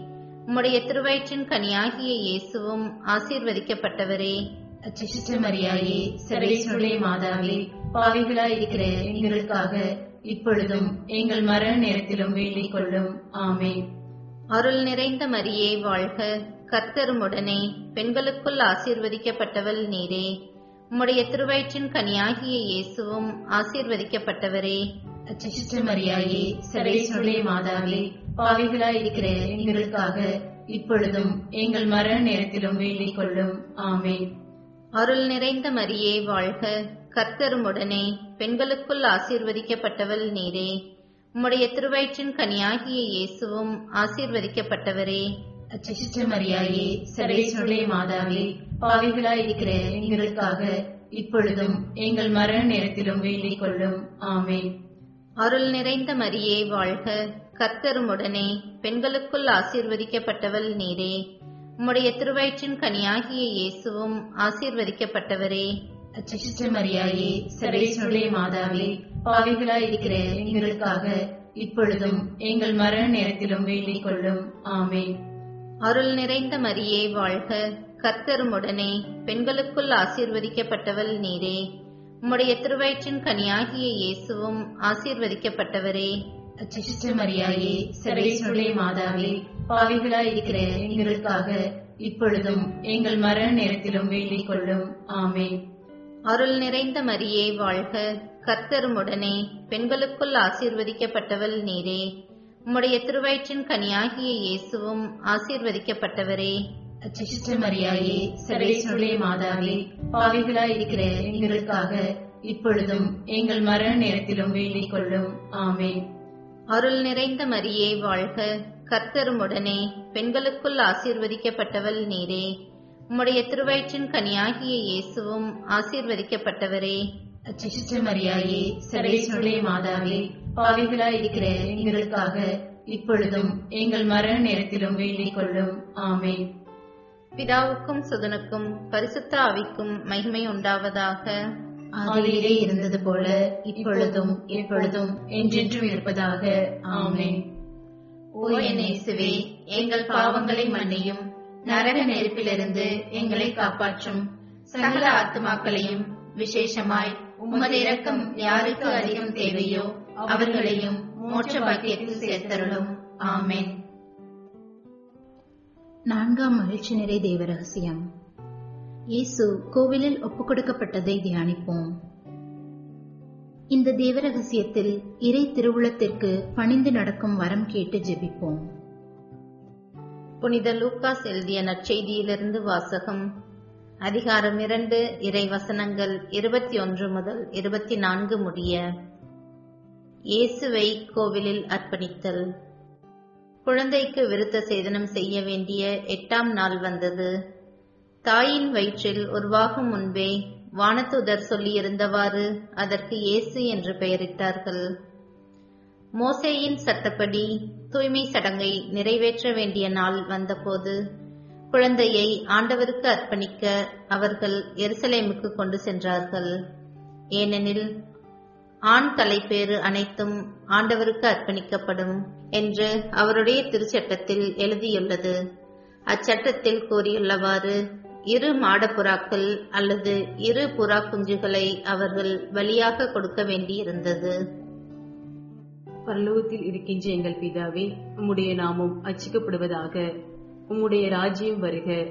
உம்முடைய திருவயிற்றின் கனியாகிய இயேசுவும் ஆசீர்வதிக்கப்பட்டவரே. அச்சிஷ்ட மரியாயே சர்வேஸ்வருடைய மாதாவே பாவிகளாய் இருக்கிற எங்களுக்காக இப்பொழுதும் எங்கள் மரண நேரத்திலும் வேண்டிக் கொள்ளும். ஆமென். அருள் நிறைந்த மரியே வாழ்க. கர்த்தருமுடனே பெண்களுக்குள் ஆசீர்வதிக்கப்பட்டவள் நீரே. உம்முடைய திருவயிற்றின் கனியாகிய இயேசுவும் ஆசீர்வதிக்கப்பட்டவரே. அச்சிஷ்ட மரியாயே சர்வேஸ்வருடைய மாதாவே பாவிகளாய் இருக்கிற எங்களுக்காக இப்பொழுதும் எங்கள் மரண நேரத்திலும் வேண்டிக் கொள்ளும் ஆமென். அருள் நிறைந்த மரியே வாழ்க. கர்த்தருமுடனே பெண்களுக்குள் ஆசீர்வதிக்கப்பட்டவள் நீரே. உம்முடைய திருவயிற்றின் கனியாகிய இயேசுவும் ஆசீர்வதிக்கப்பட்டவரே. அச்சிஷ்ட மரியாயே சர்வேஸ்வருடைய மாதாவே பாவிகளாய் இருக்கிற எங்களுக்காக இப்பொழுதும் எங்கள் மரண நேரத்திலும் வேண்டிக் கொள்ளும். ஆமென். அருள் நிறைந்த மரியே வாழ்க. கர்த்தருமுடனே பெண்களுக்குள் ஆசீர்வதிக்கப்பட்டவள் நீரே. உம்முடைய திருவயிற்றின் கனியாகிய இயேசுவும் ஆசீர்வதிக்கப்பட்டவரே. அச்சிஷ்ட மரியாயே சர்வேஸ்வருடைய மாதாவே பாவிகளாய் இருக்கிற எங்களுக்காக இப்பொழுதும் எங்கள் மரண நேரத்திலும் வேண்டிக் கொள்ளும். ஆமென். அருள் நிறைந்த மரியே வாழ்க. கர்த்தருமுடனே பெண்களுக்குள் ஆசீர்வதிக்கப்பட்டவள் நீரே. உம்முடைய திருவயிற்றின் கனியாகிய இயேசுவும் ஆசீர்வதிக்கப்பட்டவரே. அச்சிஷ்ட மரியாயே சர்வேஸ்வருடைய மாதாவே பாவிகளாய் இருக்கிற எங்களுக்காக இப்பொழுதும் எங்கள் மரண நேரத்திலும் வேண்டிக் கொள்ளும். ஆமென். அருள் நிறைந்த மரியே வாழ்க. கர்த்தருமுடனே பெண்களுக்குள் ஆசீர்வதிக்கப்பட்டவள் நீரே. உம்முடைய திருவயிற்றின் கனியாகிய இயேசுவும் ஆசீர்வதிக்கப்பட்டவரே. அச்சிஷ்ட மரியாயே சர்வேஸ்வருடைய மாதாவே பாவிகளாய் இருக்கிற எங்களுக்காக இப்பொழுதும் எங்கள் மரண நேரத்திலும் வேண்டிக் கொள்ளும். ஆமென். அருள் நிறைந்த மரியே வாழ்க. கர்த்தருமுடனே பெண்களுக்குள் ஆசீர்வதிக்கப்பட்டவள் நீரே. உம்முடைய திருவயிற்றின் கனியாகிய இயேசுவும் ஆசீர்வதிக்கப்பட்டவரே. அச்சிஷ்ட மரியாயே சர்வேஸ்வருடைய மாதாவே பாவிகளாய் இருக்கிற எங்களுக்காக இப்பொழுதும் எங்கள் மரண நேரத்திலும் வேண்டிக் கொள்ளும். ஆமென். பிதாவுக்கும் சுதனுக்கும் பரிசுத்த ஆவிக்கும் மகிமை உண்டாவதாக. ஆதியிலே இருந்தது போல இப்பொழுதும் எப்பொழுதும் என்றென்றும் இருப்பதாக. ஓ என் இயேசுவே எங்கள் பாவங்களை மன்னியும். நரக நெருப்பிலிருந்து எங்களை காப்பாற்றும். சகல ஆத்துமாக்களையும் விசேஷமாய் உமது இரக்கம் யாருக்கு அதிகம் தேவையோ அவர்களையும் மோட்ச பாக்கியத்தில் சேர்த்தருளும். ஆமென். நான்காம் மகிழ்ச்சி நிறை தேவ ரகசியம் இயேசு கோவிலில் ஒப்புக்கொடுக்கப்பட்டதை தியானிப்போம். இந்த தேவ ரகசியத்தில் இறை திருவுளத்திற்கு பணிந்து நடக்கும் வரம் கேட்டு ஜெபிப்போம். புனித லூக்காஸ் எழுதிய நற்செய்தியிலிருந்து வாசகம். அதிகாரம் இரண்டு இறை வசனங்கள் இருபத்தி ஒன்று முதல் இருபத்தி நான்கு முடிய. இயேசுவை கோவிலில் அர்ப்பணித்தல். குழந்தைக்கு விருத்த சேதனம் செய்ய வேண்டிய எட்டாம் நாள் வந்தது. தாயின் வயிற்றில் உருவாகும் முன்பே வானத்துதர் சொல்லியிருந்தவாறு அதற்கு இயேசு என்று பெயரிட்டார்கள். மோசேயின் சட்டப்படி தூய்மை சடங்கை நிறைவேற்ற வேண்டிய நாள் வந்தபோது குழந்தையை ஆண்டவருக்கு அர்ப்பணிக்க அவர்கள் எருசலேமுக்கு கொண்டு சென்றார்கள். ஏனெனில் ஆண் தலைப்பேறு அனைத்தும் ஆண்டவருக்கு அர்ப்பணிக்கப்படும் என்று அவருடைய திருச்சட்டத்தில் எழுதியுள்ளது. அச்சட்டத்தில் கூறியுள்ளவாறு இரு மாடப்புறாக்கள் அல்லது இரு புறா குஞ்சுகளை அவர்கள் பலியாக கொடுக்க வேண்டியிருந்தது. பரலோகத்தில் இருக்கின்ற எங்கள் பிதாவே உம்முடைய நாமம் அச்சிக்கப்படுவதாக உம்முடைய ராஜ்யம் வருக.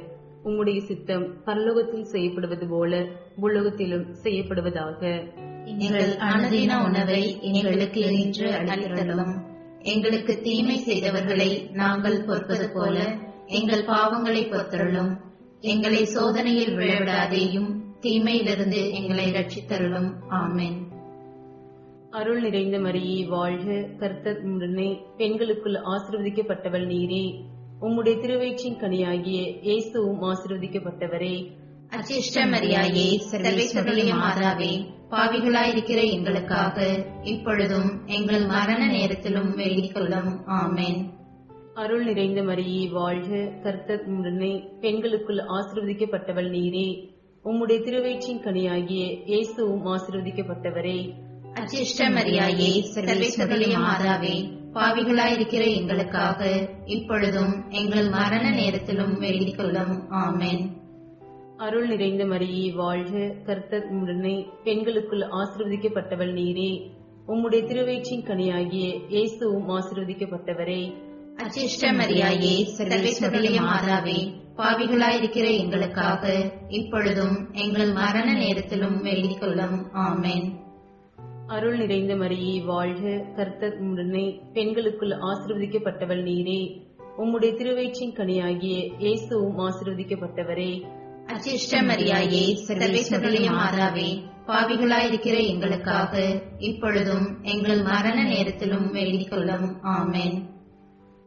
உம்முடைய சித்தம் பரலோகத்தில் செய்யப்படுவது போல உலகத்திலும் செய்யப்படுவதாக. எங்கள் அனுதின உணவை எங்களுக்கு இன்று அளித்தருளும். எங்களுக்கு தீமை செய்தவர்களை நாங்கள் பொறுப்பது போல எங்கள் பாவங்களை பொறுத்தருளும். எங்களை சோதனையில் விழவிடாதேயும் தீமையிலிருந்து எங்களை ரட்சித்தருளும். ஆமென். அருள் நிறைந்த மரியே வாழ்க. கர்த்தர் உடனே பெண்களுக்குள் ஆசீர்வதிக்கப்பட்டவள் நீரே. உம்முடைய திருவயிற்றின் கனியாகிய இயேசுவும் ஆசீர்வதிக்கப்பட்டவரே. அச்சிஷ்ட மரியாயே சர்வேஸ்வருடைய மாதாவே பாவிகளாயிருக்கிற எங்களுக்காக இப்பொழுதும் எங்கள் மரண நேரத்திலும் வேண்டிக் கொள்ளும் ஆமென். அருள் நிறைந்த மரியே வாழ்க கர்த்தர் உடனே பெண்களுக்குள் ஆசீர்வதிக்கப்பட்டவள் நீரே. உம்முடைய திருவயிற்றின் கனியாகிய இயேசுவும் ஆசீர்வதிக்கப்பட்டவரே. அச்சிஷ்ட மரியாயே சர்வேஸ்வருடைய மாதாவே பாவிகளாயிருக்கிற எங்களுக்காக இப்பொழுதும் எங்கள் மரண நேரத்திலும் வேண்டிக் கொள்ளும் ஆமென். அருள் நிறைந்த மரியே வாழ்க கர்த்தர் உடனே பெண்களுக்குள் ஆசீர்வதிக்கப்பட்டவள் நீரே. உம்முடைய திருவயிற்றின் கனியாகிய இயேசுவும் ஆசீர்வதிக்கப்பட்டவரே. அச்சிஷ்ட மரியாயே சர்வேஸ்வருடைய மாதாவே பாவிகளாயிருக்கிற எங்களுக்காக இப்பொழுதும் எங்கள் மரண நேரத்திலும் வேண்டிக் கொள்ளும் ஆமென். அருள் நிறைந்த மரியே வாழ்க கர்த்தர் உடனே பெண்களுக்குள் ஆசீர்வதிக்கப்பட்டவள் நீரே. உம்முடைய திருவயிற்றின் கனியாகிய இயேசுவும் ஆசீர்வதிக்கப்பட்டவரே. அச்சிஷ்ட மரியாயே சர்வேஸ்வருடைய மாதாவே பாவிகளாயிருக்கிற எங்களுக்காக இப்பொழுதும் எங்கள் மரண நேரத்திலும் வேண்டிக் கொள்ளும் ஆமென்.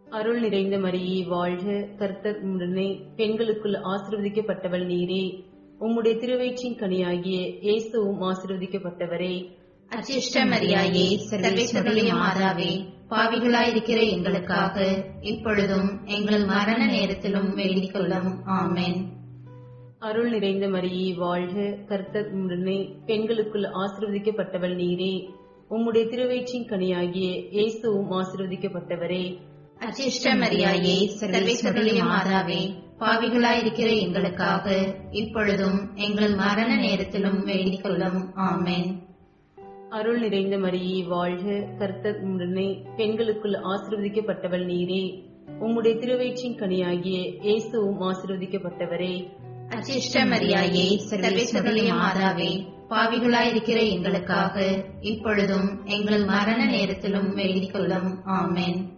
அருள் நிறைந்த மரியே வாழ்க கர்த்தர் உடனே பெண்களுக்குள் ஆசீர்வதிக்கப்பட்டவள் நீரே. உம்முடைய திருவயிற்றின் கனியாகிய இயேசுவும் ஆசீர்வதிக்கப்பட்டவரே. அச்சிஷ்ட மரியாயே சர்வேஸ்வருடைய மாதாவே பாவிகளாயிருக்கிற எங்களுக்காக இப்பொழுதும் எங்கள் மரண நேரத்திலும் வேண்டிக் கொள்ளும் ஆமென். அருள் நிறைந்த மரியே வாழ்க கர்த்தர் உடனே பெண்களுக்குள் ஆசீர்வதிக்கப்பட்டவள் நீரே. உம்முடைய திருவயிற்றின் கனியாகிய இயேசுவும் ஆசீர்வதிக்கப்பட்டவரே. அச்சிஷ்ட மரியாயே சர்வேஸ்வருடைய மாதாவே பாவிகளாயிருக்கிற எங்களுக்காக இப்பொழுதும் எங்கள் மரண நேரத்திலும் வேண்டிக் கொள்ளும் ஆமென். அருள் நிறைந்த மரியே வாழ்க கர்த்தர் உடனே பெண்களுக்குள் ஆசீர்வதிக்கப்பட்டவள் நீரே. உம்முடைய திருவயிற்றின் கனியாகிய இயேசுவும் ஆசீர்வதிக்கப்பட்டவரே. அச்சிஷ்ட மரியாயே சர்வேஸ்வருடைய மாதாவே பாவிகளாயிருக்கிற எங்களுக்காக இப்பொழுதும் எங்கள் மரண நேரத்திலும் வேண்டிக் கொள்ளும். ஆமென்.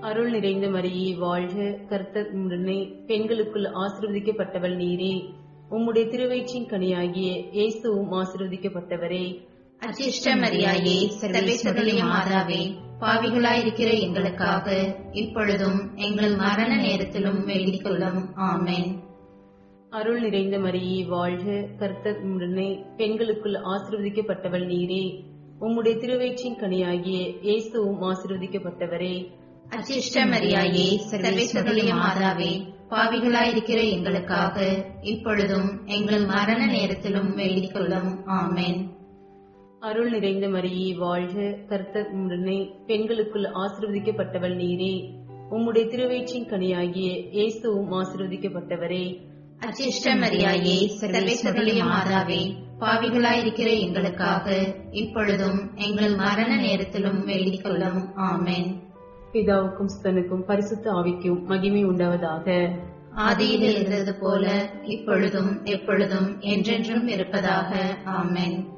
அருள் நிறைந்த மரியே வாழ்க கர்த்தர் உடனே பெண்களுக்குள் ஆசீர்வதிக்கப்பட்டவள் நீரே. உம்முடைய திருவயிற்றின் கனியாகிய இயேசுவும் ஆசீர்வதிக்கப்பட்டவரே. அச்சிஷ்ட மரியாயே சர்வேஸ்வருடைய மாதாவே பாவிகளாயிருக்கிற எங்களுக்காக இப்பொழுதும் எங்கள் மரண நேரத்திலும் வேண்டிக் கொள்ளும். ஆமென். அருள் நிறைந்த மரியே வாழ்க கர்த்தர் உடனே பெண்களுக்குள் ஆசீர்வதிக்கப்பட்டவள் நீரே. உம்முடைய திருவயிற்றின் கனியாகிய இயேசுவும் ஆசீர்வதிக்கப்பட்டவரே. அச்சிஷ்ட மரியாயே சர்வேஸ்வருடைய மாதாவே பாவிகளாயிருக்கிற எங்களுக்காக இப்பொழுதும் எங்கள் மரண நேரத்திலும் வேண்டிக் கொள்ளும் ஆமென். அருள் நிறைந்த மரியே வாழ்க கர்த்தர் உடனே பெண்களுக்குள் ஆசீர்வதிக்கப்பட்டவள் நீரே. உம்முடைய திருவயிற்றின் கனியாகிய இயேசுவும் ஆசீர்வதிக்கப்பட்டவரே. அச்சிஷ்ட மரியாயே சர்வேஸ்வருடைய மாதாவே பாவிகளாயிருக்கிற எங்களுக்காக இப்பொழுதும் எங்கள் மரண நேரத்திலும் வேண்டிக் கொள்ளும் ஆமென். பிதாவுக்கும் சுத்தனுக்கும் பரிசுத்த ஆவிக்கும் மகிமை உண்டாவதாக. ஆதியில் இருந்தது போல இப்பொழுதும் எப்பொழுதும் என்றென்றும் இருப்பதாக. ஆமென்.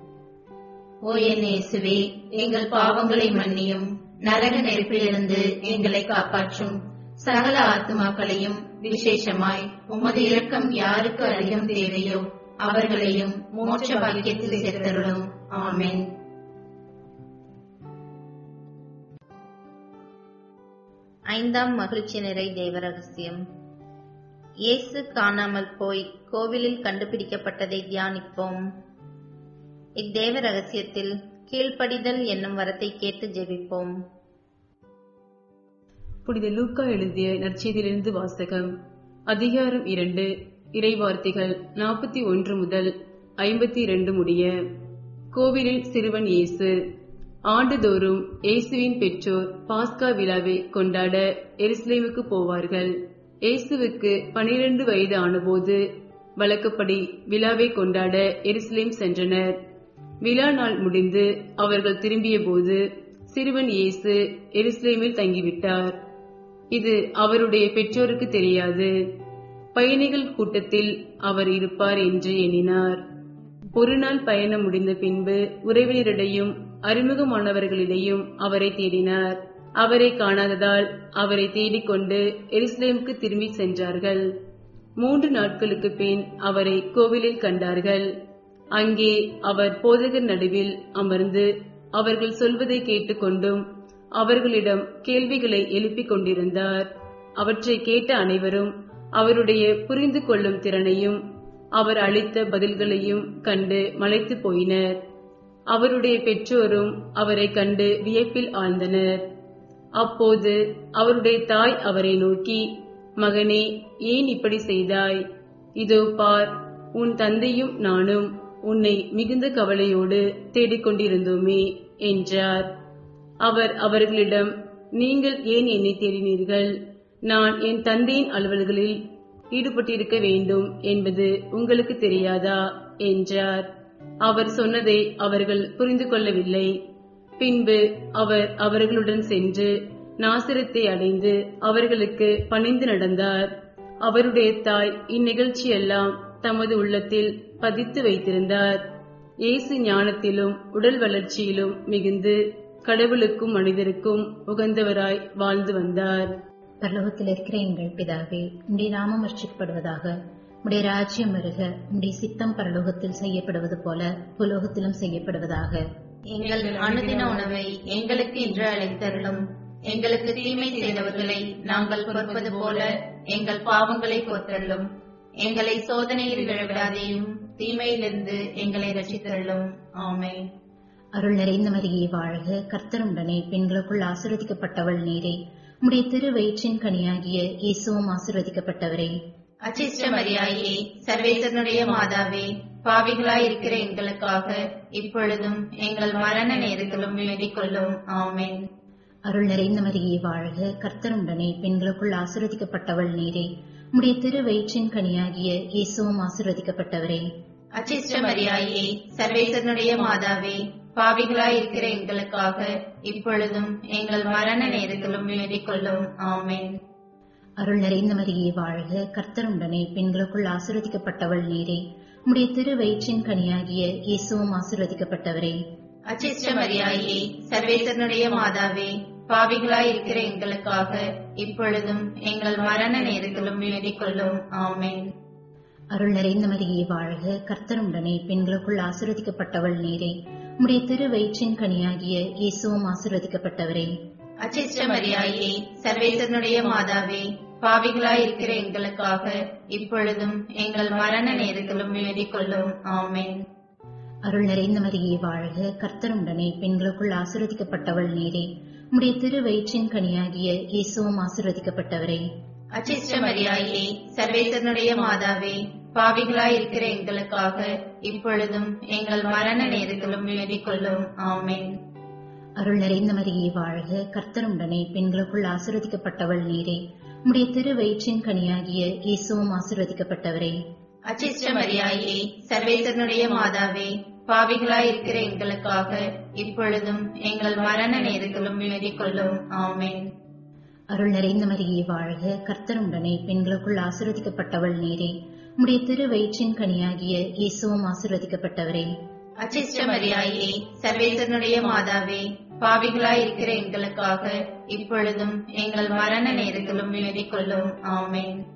ஓ என் இயேசுவே எங்கள் பாவங்களை மன்னியும். நரக நெருப்பிலிருந்து எங்களை காப்பாற்றும். சகல ஆத்துமாக்களையும் விசேஷமாய் உமது இரக்கம் யாருக்கு அதிகம் தேவையோ அவர்களையும் மோட்ச பாக்கியத்தில் சேர்த்தருளும். ஆமேன். ஐந்தாம் மகிழ்ச்சி நிறை தேவ ரகசியம் இயேசு காணாமல் போய் கோவிலில் கண்டுபிடிக்கப்பட்டதை தியானிப்போம். இத்தேவ ரகசியத்தில் கீழ்ப்படிதல் என்னும் வரத்தை கேட்டு ஜெபிப்போம். புனித லூக்கா எழுதிய நற்செய்தியிலிருந்து வாசகம். அதிகாரம் இரண்டு இறைவார்த்தைகள் நாற்பத்தி ஒன்று முதல் ஐம்பத்தி இரண்டு முடிய கோவிலில் சிறுவன் இயேசு ஆண்டுதோறும் இயேசுவின் பெற்றோர் பாஸ்கா விழாவை கொண்டாட எருசலேமுக்கு போவார்கள். இயேசுவுக்கு பனிரெண்டு வயது ஆனபோது வழக்கப்படி விழாவை கொண்டாட எருசலேம் சென்றனர். விழா நாள் முடிந்து அவர்கள் திரும்பியபோது சிறுவன் இயேசு எருசலேமில் தங்கிவிட்டார். இது அவருடைய பெற்றோருக்கு தெரியாது. பயணிகள் கூட்டத்தில் அவர் இருப்பார் என்று எண்ணினார். ஒரு நாள் பயணம் முடிந்த பின்பு உறவினரிடையும் அறிமுகமானவர்களிடையும் அவரை தேடினார். அவரை காணாததால் அவரை தேடிக்கொண்டு எருசலேமுக்கு திரும்பி சென்றார்கள். மூன்று நாட்களுக்கு பின் அவரை கோவிலில் கண்டார்கள். அங்கே அவர் போதகர் நடுவில் அமர்ந்து அவர்கள் சொல்வதை கேட்டுக்கொண்டும் அவர்களிடம் கேள்விகளை எழுப்பிக் கொண்டிருந்தார். அவற்றை கேட்ட அனைவரும் அவருடைய புரிந்து கொள்ளும் திறனையும் அவர் அளித்த பதில்களையும் கண்டு மலைத்து போயினர். அவருடைய பெற்றோரும் அவரை கண்டு வியப்பில் ஆழ்ந்தனர். அப்போது அவருடைய தாய் அவரை நோக்கி மகனே ஏன் இப்படி செய்தாய்? இதோ பார் உன் தந்தையும் நானும் உன்னை மிகுந்த கவலையோடு தேடிக்கொண்டிருந்தோமே என்றார். அவர் அவர்களிடம் நீங்கள் ஏன் என்னை தேடினீர்கள்? நான் என் தந்தையின் அலுவல்களில் ஈடுபட்டிருக்க வேண்டும் என்பது உங்களுக்கு தெரியாதா? என்றார். அவர் சொன்னதை அவர்கள் புரிந்து கொள்ளவில்லை. பின்பு அவர் அவர்களுடன் சென்று நாசிரத்தை அடைந்து அவர்களுக்கு பணிந்து நடந்தார். அவருடைய தாய் இந்நிகழ்ச்சியெல்லாம் தமது உள்ளத்தில் பதித்து வைத்திருந்தார். இயேசு ஞானத்திலும் உடல் வளர்ச்சியிலும் மிகுந்து கடவுளுக்கும் மனிதருக்கும் உகந்தவராய் வாழ்ந்து வந்தார். பரலோகத்தில் இருக்கிற எங்கள் பிதாவே உடைய நாமம் அர்ச்சிக்கப்படுவதாக உடைய ராஜ்யம் வருக உடைய சித்தம் பரலோகத்தில் செய்யப்படுவது போல புலோகத்திலும் செய்யப்படுவதாக. எங்கள் அனுதின உணவை எங்களுக்கு இன்று அளித்தருளும். எங்களுக்கு தீமை செய்தவர்களை நாங்கள் பொறுப்பது போல எங்கள் பாவங்களை பொறுத்தருளும் எங்களை சோதனையில் விழவிடாதேயும் தீமையிலிருந்து எங்களை ரட்சித்தருளும். ஆமென். அருள் நிறைந்த மரியே வாழ்க. கர்த்தருடனே பெண்களுக்குள் ஆசிர்வதிக்கப்பட்டவள் நீரே. உடைய திரு வயிற்றின் கனியாகிய இயேசுவும் ஆசிர்வதிக்கப்பட்டவரே. அச்சிஷ்ட மரியாயே சர்வேசனுடைய மாதாவே பாவிகளாய் இருக்கிற எங்களுக்காக இப்பொழுதும் எங்கள் மரண நேரத்திலும் வேண்டிக் கொள்ளும் ஆமென். அருள் நிறைந்த மரியே வாழ்க. கர்த்தருடனே பெண்களுக்குள் ஆசிர்வதிக்கப்பட்டவள் நீரே. உடைய திரு வயிற்றின் கனியாகிய இயேசுவும் ஆசிர்வதிக்கப்பட்டவரே. அச்சிஷ்ட மரியாயே சர்வேசனுடைய மாதாவே பாவிகளாய் இருக்கிற எங்களுக்காக. இப்பொழுதும் எங்கள் மரண நேரத்திலும் வேண்டிக் கொள்ளும். ஆமென். அருள் நிறைந்த மரியே வாழ்க. கர்த்தருடனே பெண்களுக்குள் ஆசிர்வதிக்கப்பட்டவள் நீரே. உடைய திரு வயிற்றின் கனியாகிய இயேசுவும் ஆசிர்வதிக்கப்பட்டவரே. அச்சிஷ்ட மரியாயே சர்வேசனுடைய மாதாவே பாவிகளாய் இருக்கிற எங்களுக்காக இப்பொழுதும் எங்கள் மரண நேரத்திலும் வேண்டிக் கொள்ளும். ஆமென். அருள் நிறைந்த மரியே வாழ்க. கர்த்தருடனே பெண்களுக்குள் ஆசிர்வதிக்கப்பட்டவள் நீரே. உடைய திரு வயிற்றின் கனியாகிய இயேசுவும் ஆசிர்வதிக்கப்பட்டவரே. அச்சிஷ்ட மரியாயே சர்வேசனுடைய மாதாவே பாவிகளாய் இருக்கிற எங்களுக்காக இப்பொழுதும் எங்கள் மரண நேரத்திலும் வேண்டிக் கொள்ளும். ஆமென். அருள் நிறைந்த மரியே வாழ்க கர்த்தருடனே பெண்களுக்குள் ஆசிர்வதிக்கப்பட்டவள் நீரே. உடைய திரு வயிற்றின் கனியாகிய இயேசுவும் ஆசிர்வதிக்கப்பட்டவரே. அச்சிஷ்ட மரியாயே சர்வேசனுடைய மாதாவே பாவிகளாய் இருக்கிற எங்களுக்காக இப்பொழுதும் எங்கள் மரண நேரத்திலும் வேண்டிக் கொள்ளும். ஆமென். அருள் நிறைந்த மரியே வாழ்க. கர்த்தருடனே பெண்களுக்குள் ஆசிர்வதிக்கப்பட்டவள் நீரே. உடைய திரு வயிற்றின் கனியாகிய இயேசுவும் ஆசிர்வதிக்கப்பட்டவரே. அச்சிஷ்ட மரியாயே சர்வேசனுடைய மாதாவே பாவிகளாய் இருக்கிற எங்களுக்காக இப்பொழுதும் எங்கள் மரண நேரத்திலும் வேண்டிக் கொள்ளும். ஆமென். அருள் நிறைந்த மரியே வாழ்க. கர்த்தருடனே பெண்களுக்குள் ஆசிர்வதிக்கப்பட்டவள் நீரே. உடைய திரு வயிற்றின் கனியாகிய இயேசுவும் ஆசிர்வதிக்கப்பட்டவரே. அச்சிஷ்ட மரியாயே சர்வேசனுடைய மாதாவே பாவிகளாய் இருக்கிற எங்களுக்காக இப்பொழுதும் எங்கள் மரண நேரத்திலும் வேண்டிக் கொள்ளும் ஆமென்.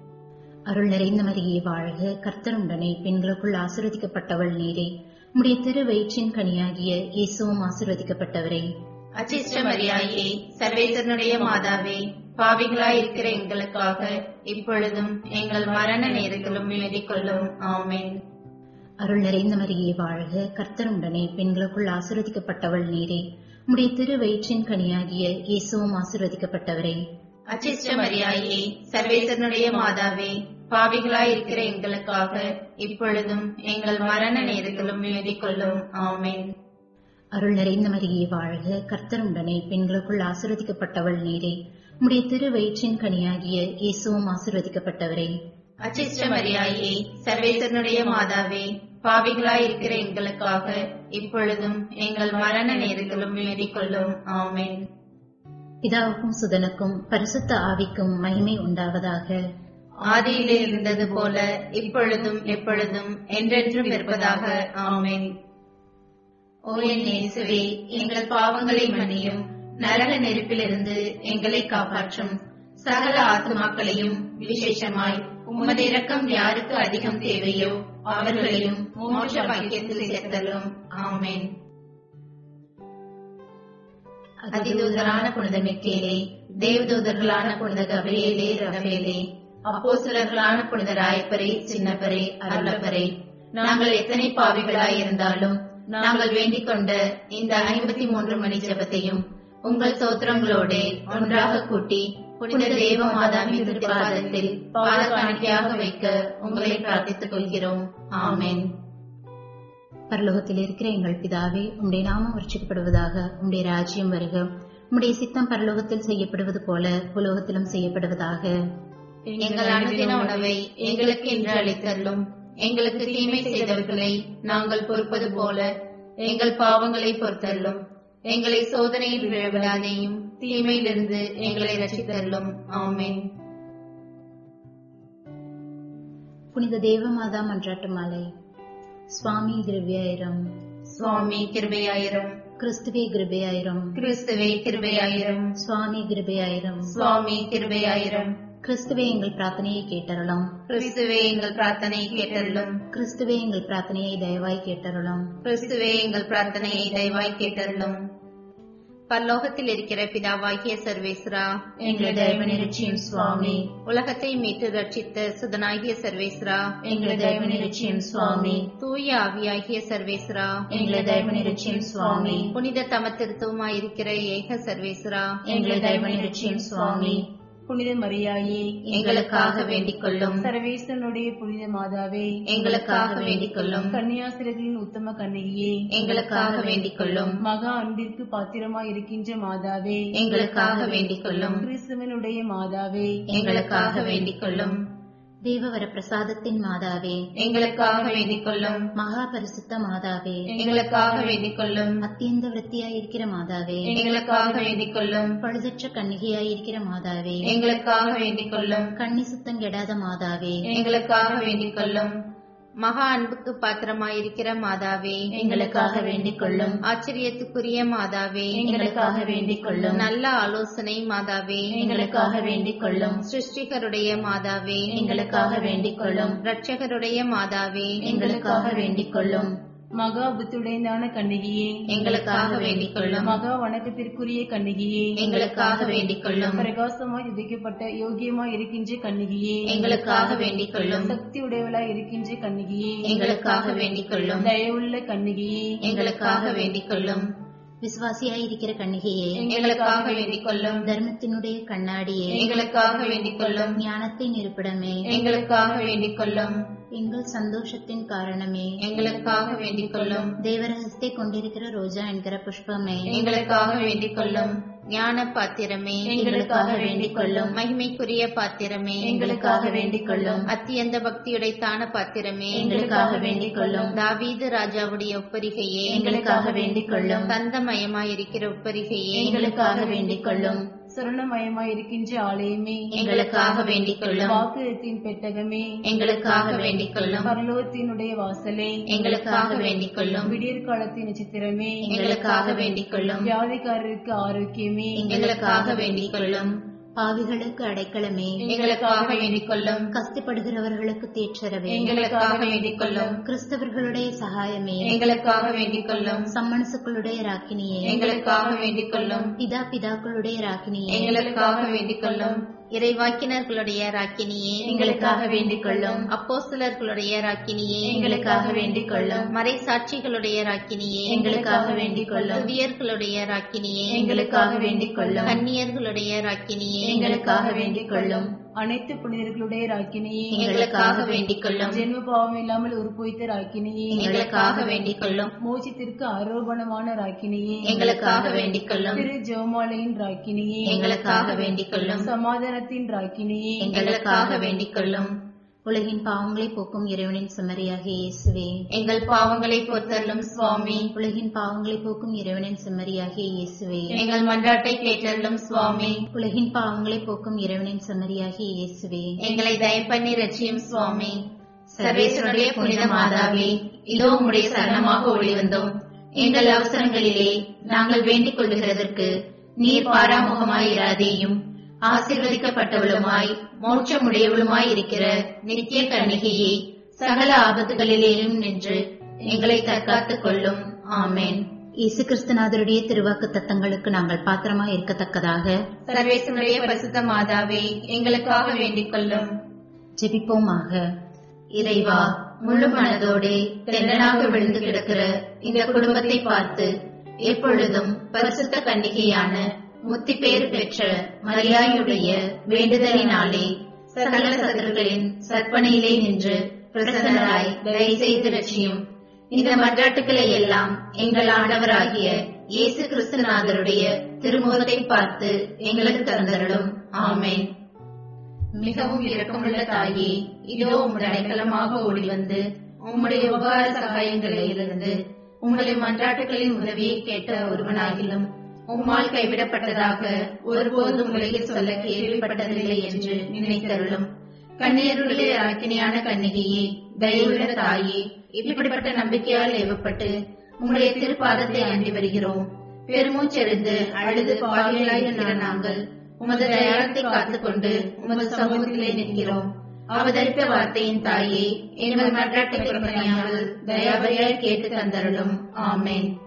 அருள் நிறைந்த மரியே வாழ்க கர்த்தருடனே பெண்களுக்குள் ஆசிர்வதிக்கப்பட்டவள் நீரே. உடைய திரு வயிற்றின் கனியாகிய இயேசுவும் ஆசிர்வதிக்கப்பட்டவரே. அச்சிஷ்ட மரியாயே சர்வேசனுடைய மாதாவே பாவிகளாய் இருக்கிற எங்களுக்காக இப்பொழுதும் எங்கள் மரண நேரத்திலும் வேண்டிக் கொள்ளும் ஆமென். அருள் நிறைந்த மரியே வாழ்க. கர்த்தருடனே பெண்களுக்குள் ஆசிர்வதிக்கப்பட்டவள் நீரே. உடைய திரு வயிற்றின் கனியாகிய இயேசுவும் ஆசிர்வதிக்கப்பட்டவரே. அச்சிஷ்ட மரியாயே சர்வேசனுடைய மாதாவே பாவிகளாய் இருக்கிற எங்களுக்காக இப்பொழுதும் எங்கள் மரண நேரத்திலும் வேண்டிக் கொள்ளும் ஆமென். அருள் நிறைந்த மரியே வாழ்க. கர்த்தருடனே பெண்களுக்குள் ஆசிர்வதிக்கப்பட்டவள் நீரே. உடைய திரு வயிற்றின் கனியாகிய இயேசுவும் ஆசிர்வதிக்கப்பட்டவரே. அச்சிஷ்ட மரியாயே சர்வேசனுடைய மாதாவே பாவிகளாய் இருக்கிற எங்களுக்காக இப்பொழுதும் எங்கள் மரண நேரத்திலும் வேண்டிக் கொள்ளும் ஆமென். பிதாவுக்கும் சுதனுக்கும் பரிசுத்த ஆவிக்கும் மகிமை உண்டாவதாக. ஆதியிலே இருந்தது போல இப்பொழுதும் எப்பொழுதும் என்றென்றும் இருப்பதாக. ஆமென். ஓ என் இயேசுவே எங்கள் பாவங்களை மன்னியும். நரக நெருப்பிலிருந்து எங்களை காப்பாற்றும். சகல ஆத்மாக்களையும் விசேஷமாய் உமது இரக்கம் யாருக்கு அதிகம் தேவையோ அவர்களையும் மோட்ச பாக்கியத்தில் சேர்த்தலும். ஆமேன். அதிதூதரான புனித மிக்கேலே தேவதூதர்களான புனித கபிரியேலே அப்போ சிலர்களான புனித ராயப்பரே சின்னப்பரே அருளப்பரே. நாங்கள் எத்தனை பாவிகளாய் இருந்தாலும் நாங்கள் வேண்டிக் கொண்ட இந்த ஐம்பத்தி மூன்று மணி ஜெபத்தையும் உங்கள் தோத்திரங்களோடு ஒன்றாக கூட்டி புனித தேவ மாதாவின் திருப்பாதத்தில் பாத காணிக்கையாக வைக்க உங்களை பிரார்த்தித்துக் கொள்கிறோம். ஆமென். பரலோகத்தில் இருக்கிற எங்கள் பிதாவே உம்முடைய நாமம் வர்ச்சிக்கப்படுவதாக உம்முடைய ராஜ்யம் வருக. உம்முடைய சித்தம் பரலோகத்தில் செய்யப்படுவது போல உலோகத்திலும் செய்யப்படுவதாக. எங்கள் அனுதின உணவை எங்களுக்கு இன்று அளித்தருளும். எங்களுக்கு தீமை செய்தவர்களை நாங்கள் பொறுப்பது போல எங்கள் பாவங்களை பொறுத்தருளும். எங்களை சோதனையில் விழவிடாதேயும் தீமையிலிருந்து எங்களை ரசித்தருளும் ஆமென். புனித தேவமாதா மன்றாட்டு மாலை. சுவாமி கிருபியாயிரம். சுவாமி கிருபையாயிரம். கிறிஸ்துவே கிருபையாயிரம். கிறிஸ்துவே கிருபையாயிரம். சுவாமி கிருபையாயிரம். சுவாமி கிருபையாயிரம். கிறிஸ்துவே எங்கள் பிரார்த்தனையை கேட்டருளும். கிறிஸ்துவே எங்கள் பிரார்த்தனை கேட்டருளும். கிறிஸ்துவே எங்கள் பிரார்த்தனையை தயவாய் கேட்டருளும். கிறிஸ்துவே எங்கள் பிரார்த்தனையை தயவாய் கேட்டருளும். பரலோகத்தில் இருக்கிற பிதாவாகிய சர்வேஸ்வரா எங்களை தயவு சுவாமி உலகத்தை மீட்டு ரட்சித்த சுதனாகிய சர்வேஸ்வரா எங்களை தயவு நிரட்சியும் சுவாமி. தூய ஆவியாகிய சர்வேஸ்வரா எங்களை தயவு சுவாமி. புனித தமத்திருத்தமாயிருக்கிற ஏக சர்வேஸ்வரா எங்களை தயவு சுவாமி. புனித மரியாயே எங்களுக்காக வேண்டிக் கொள்ளும் சர்வேசனுடைய புனித மாதாவே எங்களுக்காக வேண்டிக் கொள்ளும் கன்னியாசிரர்களின் உத்தம கன்னிகையே எங்களுக்காக வேண்டிக் கொள்ளும் மகா அன்பிற்கு பாத்திரமாய் இருக்கின்ற மாதாவே எங்களுக்காக வேண்டிக் கொள்ளும் கிறிஸ்துவனுடைய மாதாவே எங்களுக்காக வேண்டிக் கொள்ளும் தேவவர பிரசாதத்தின் மாதாவே எங்களுக்காக வேண்டிக் கொள்ளும் மகா பரிசுத்த மாதாவே எங்களுக்காக வேண்டிக் கொள்ளும் அத்தியந்த விருத்தியாயிருக்கிற மாதாவே எங்களுக்காக வேண்டிக் கொள்ளும் பழுதற்ற கன்னிகையாயிருக்கிற மாதாவே எங்களுக்காக வேண்டிக் கொள்ளும் கண்ணி சுத்தம் கெடாத மாதாவே எங்களுக்காக வேண்டிக் கொள்ளும் மகா அன்புக்கு பாத்திரமாயிருக்கிற மாதாவே எங்களுக்காக வேண்டிக் கொள்ளும் ஆச்சரியத்துக்குரிய மாதாவே எங்களுக்காக வேண்டிக் கொள்ளும் நல்ல ஆலோசனை மாதாவே எங்களுக்காக வேண்டிக் கொள்ளும் சிருஷ்டிகருடைய மாதாவே எங்களுக்காக வேண்டிக் கொள்ளும் இரட்சகருடைய மாதாவே எங்களுக்காக வேண்டிக் கொள்ளும் மகா புத்துடைந்தான கன்னிகையே எங்களுக்காக வேண்டிக் கொள்ளும் மகா வணக்கத்திற்குரிய கன்னிகையே எங்களுக்காக வேண்டிக் கொள்ளும் பிரகாசமாய் உதிக்கப்பட்ட யோகியமாய் இருக்கின்ற கன்னிகையே எங்களுக்காக வேண்டிக் கொள்ளும் சக்தி உடையவளாய் இருக்கின்ற கன்னிகையே எங்களுக்காக வேண்டிக் கொள்ளும் தயவுள்ள கன்னிகையே எங்களுக்காக வேண்டிக் கொள்ளும் விசுவாசியாயிருக்கிற கன்னிகையே எங்களுக்காக வேண்டிக் கொள்ளும் தர்மத்தினுடைய கண்ணாடியே எங்களுக்காக வேண்டிக் கொள்ளும் ஞானத்தின் இருப்பிடமே எங்களுக்காக வேண்டிக் கொள்ளும் எங்கள் சந்தோஷத்தின் காரணமே. எங்களுக்காக வேண்டிக் கொள்ளும் தேவரகத்தை கொண்டிருக்கிற ரோஜா என்கிற புஷ்பமே. எங்களுக்காக வேண்டிக் கொள்ளும் ஞான பாத்திரமே எங்களுக்காக வேண்டிக் கொள்ளும் மகிமைக்குரிய பாத்திரமே எங்களுக்காக வேண்டிக் கொள்ளும் அத்தியந்த பக்தியுடைத்தான பாத்திரமே எங்களுக்காக வேண்டிக் கொள்ளும் தாவீது ராஜாவுடைய ஒப்பரிகையே எங்களுக்காக வேண்டிக் கொள்ளும் தந்தமயமாயிருக்கிற ஒப்பரிகையே எங்களுக்காக வேண்டிக் கொள்ளும் சுரணமயமாய் இருக்கின்ற ஆலயமே. எங்களுக்காக வேண்டிக் கொள்ளும் வாக்குத்தின் பெட்டகமே. எங்களுக்காக வேண்டிக் கொள்ளும் பரலோகத்தினுடைய வாசலே. எங்களுக்காக வேண்டிக் கொள்ளும் விடியற் காலத்தின் நட்சத்திரமே எங்களுக்காக வேண்டிக் கொள்ளும் வியாதிக்காரருக்கு ஆரோக்கியமே. எங்களுக்காக வேண்டிக் கொள்ளும் பாவிகளுக்கு அடைக்கலமே. எங்களுக்காக வேண்டிக் கொள்ளும் கஷ்டப்படுகிறவர்களுக்கு தேற்றரவே எங்களுக்காக வேண்டிக் கொள்ளும் கிறிஸ்தவர்களுடைய சகாயமே. எங்களுக்காக வேண்டிக் கொள்ளும் சம்மனசுக்களுடைய ராக்கினியே. எங்களுக்காக வேண்டிக் கொள்ளும் பிதா பிதாக்களுடைய ராக்கினியே. எங்களுக்காக வேண்டிக் கொள்ளும் இறைவாக்கினர்களுடைய ராக்கினியே எங்களுக்காக வேண்டிக் கொள்ளும் அப்போஸ்தலர்களுடைய ராக்கினியே எங்களுக்காக வேண்டிக் கொள்ளும் மறை சாட்சிகளுடைய ராக்கினியே எங்களுக்காக வேண்டிக் கொள்ளும் துதியர்களுடைய ராக்கினியே எங்களுக்காக வேண்டிக் கொள்ளும் கன்னியர்களுடைய ராக்கினியே எங்களுக்காக வேண்டிக் கொள்ளும் அனைத்து புனிதர்களுடைய ராக்கினியே எங்களுக்காக வேண்டிக் கொள்ளும். ஜென்ம பாவம் இல்லாமல் உருப்பொய்த்த ராக்கினியே எங்களுக்காக வேண்டிக் கொள்ளும். மோட்சத்திற்கு ஆரோபணமான ராக்கினியே எங்களுக்காக வேண்டிக் கொள்ளும். திரு ஜெவமாலையின் ராக்கினியே எங்களுக்காக வேண்டிக் கொள்ளும். சமாதானத்தின் ராக்கினியே எங்களுக்காக வேண்டிக் கொள்ளும். உலகின் பாவங்களை போக்கும் இறைவனின் செம்மறியாகிய இயேசுவே. எங்கள் பாவங்களை பொறுத்தருளும் சுவாமி. உலகின் பாவங்களை போக்கும் இறைவனின் செம்மறியாகிய இயேசுவே. எங்கள் மன்றாட்டை கேட்டருளும் சுவாமி. உலகின் பாவங்களை போக்கும் இறைவனின் செம்மறியாகிய இயேசுவே. எங்களை தயப்பண்ணி ரட்சியும் சுவாமி. சர்வேஸ்வருடைய புனித மாதாவே இதோ உம்முடைய சரணமாக ஒளி வந்தோம் எங்கள் அவசரங்களிலே நாங்கள் வேண்டிக் கொள்ளுகிறதற்கு நீர் பாராமுகமாயிராதேயும். ஆசீர்வதிக்கப்பட்டவளுமாய் மோட்சமுடையவளுமாய் இருக்கிற நித்திய கன்னிகையே சகல ஆபத்துகளிலேயும் நின்று எங்களை தற்காத்துக் கொள்ளும் ஆமென். இயேசு கிறிஸ்துநாதருடைய திருவாக்கு தத்தங்களுக்கு நாங்கள் பாத்திரமா இருக்கத்தக்கதாக சர்வேசனுடைய பரிசுத்த மாதாவே எங்களுக்காக வேண்டிக் கொள்ளும் ஜெபிப்போமாக. இறைவா முழு மனதோடு தென்னனாக விழுந்து கிடக்கிற இந்த குடும்பத்தை பார்த்து எப்பொழுதும் பரிசுத்த கன்னிகையான முத்திப்பேறு பெற்ற மரியாயுடைய வேண்டுதலினாலே சகல சத்துருக்களின் சற்பனையிலே நின்று பிரசன்னராய் தயவு செய்து ரட்சியும். இந்த மன்றாட்டுக்களை எல்லாம் எங்கள் ஆண்டவராகிய இயேசு கிறிஸ்துநாதருடைய திருமுகத்தை பார்த்து எங்களுக்கு தந்தருளும். ஆமேன். மிகவும் இரக்கமுள்ள தாயே இதோ உம்முடைய அடைக்கலமாக ஓடி வந்து உம்முடைய உபகார சகாயங்களிலிருந்து உங்களுடைய மன்றாட்டுகளின் உதவியை கேட்ட ஒருவனாகிலும் உம்மால் கைவிடப்பட்டதாக ஒருபோதும் உலகில் சொல்ல கேள்விப்பட்டதில்லை என்று நினைத்தருளும். கண்ணீருடைய அக்கினியான கண்ணிகையே தயவுள்ள தாயே இப்படிப்பட்ட நம்பிக்கையால் ஏவப்பட்டு உங்களுடைய திருப்பாதத்தை அண்டி வருகிறோம். பெருமூச்செறிந்து அழுது பாவிகளாயிருக்கிற நாங்கள் உமது தயாரத்தை காத்துக்கொண்டு உமது சமூகத்திலே நிற்கிறோம். அவதரித்த வார்த்தையின் தாயே எங்கள் மன்றாட்டை தயாபரியாய் கேட்டு தந்தருளும். ஆமேன்.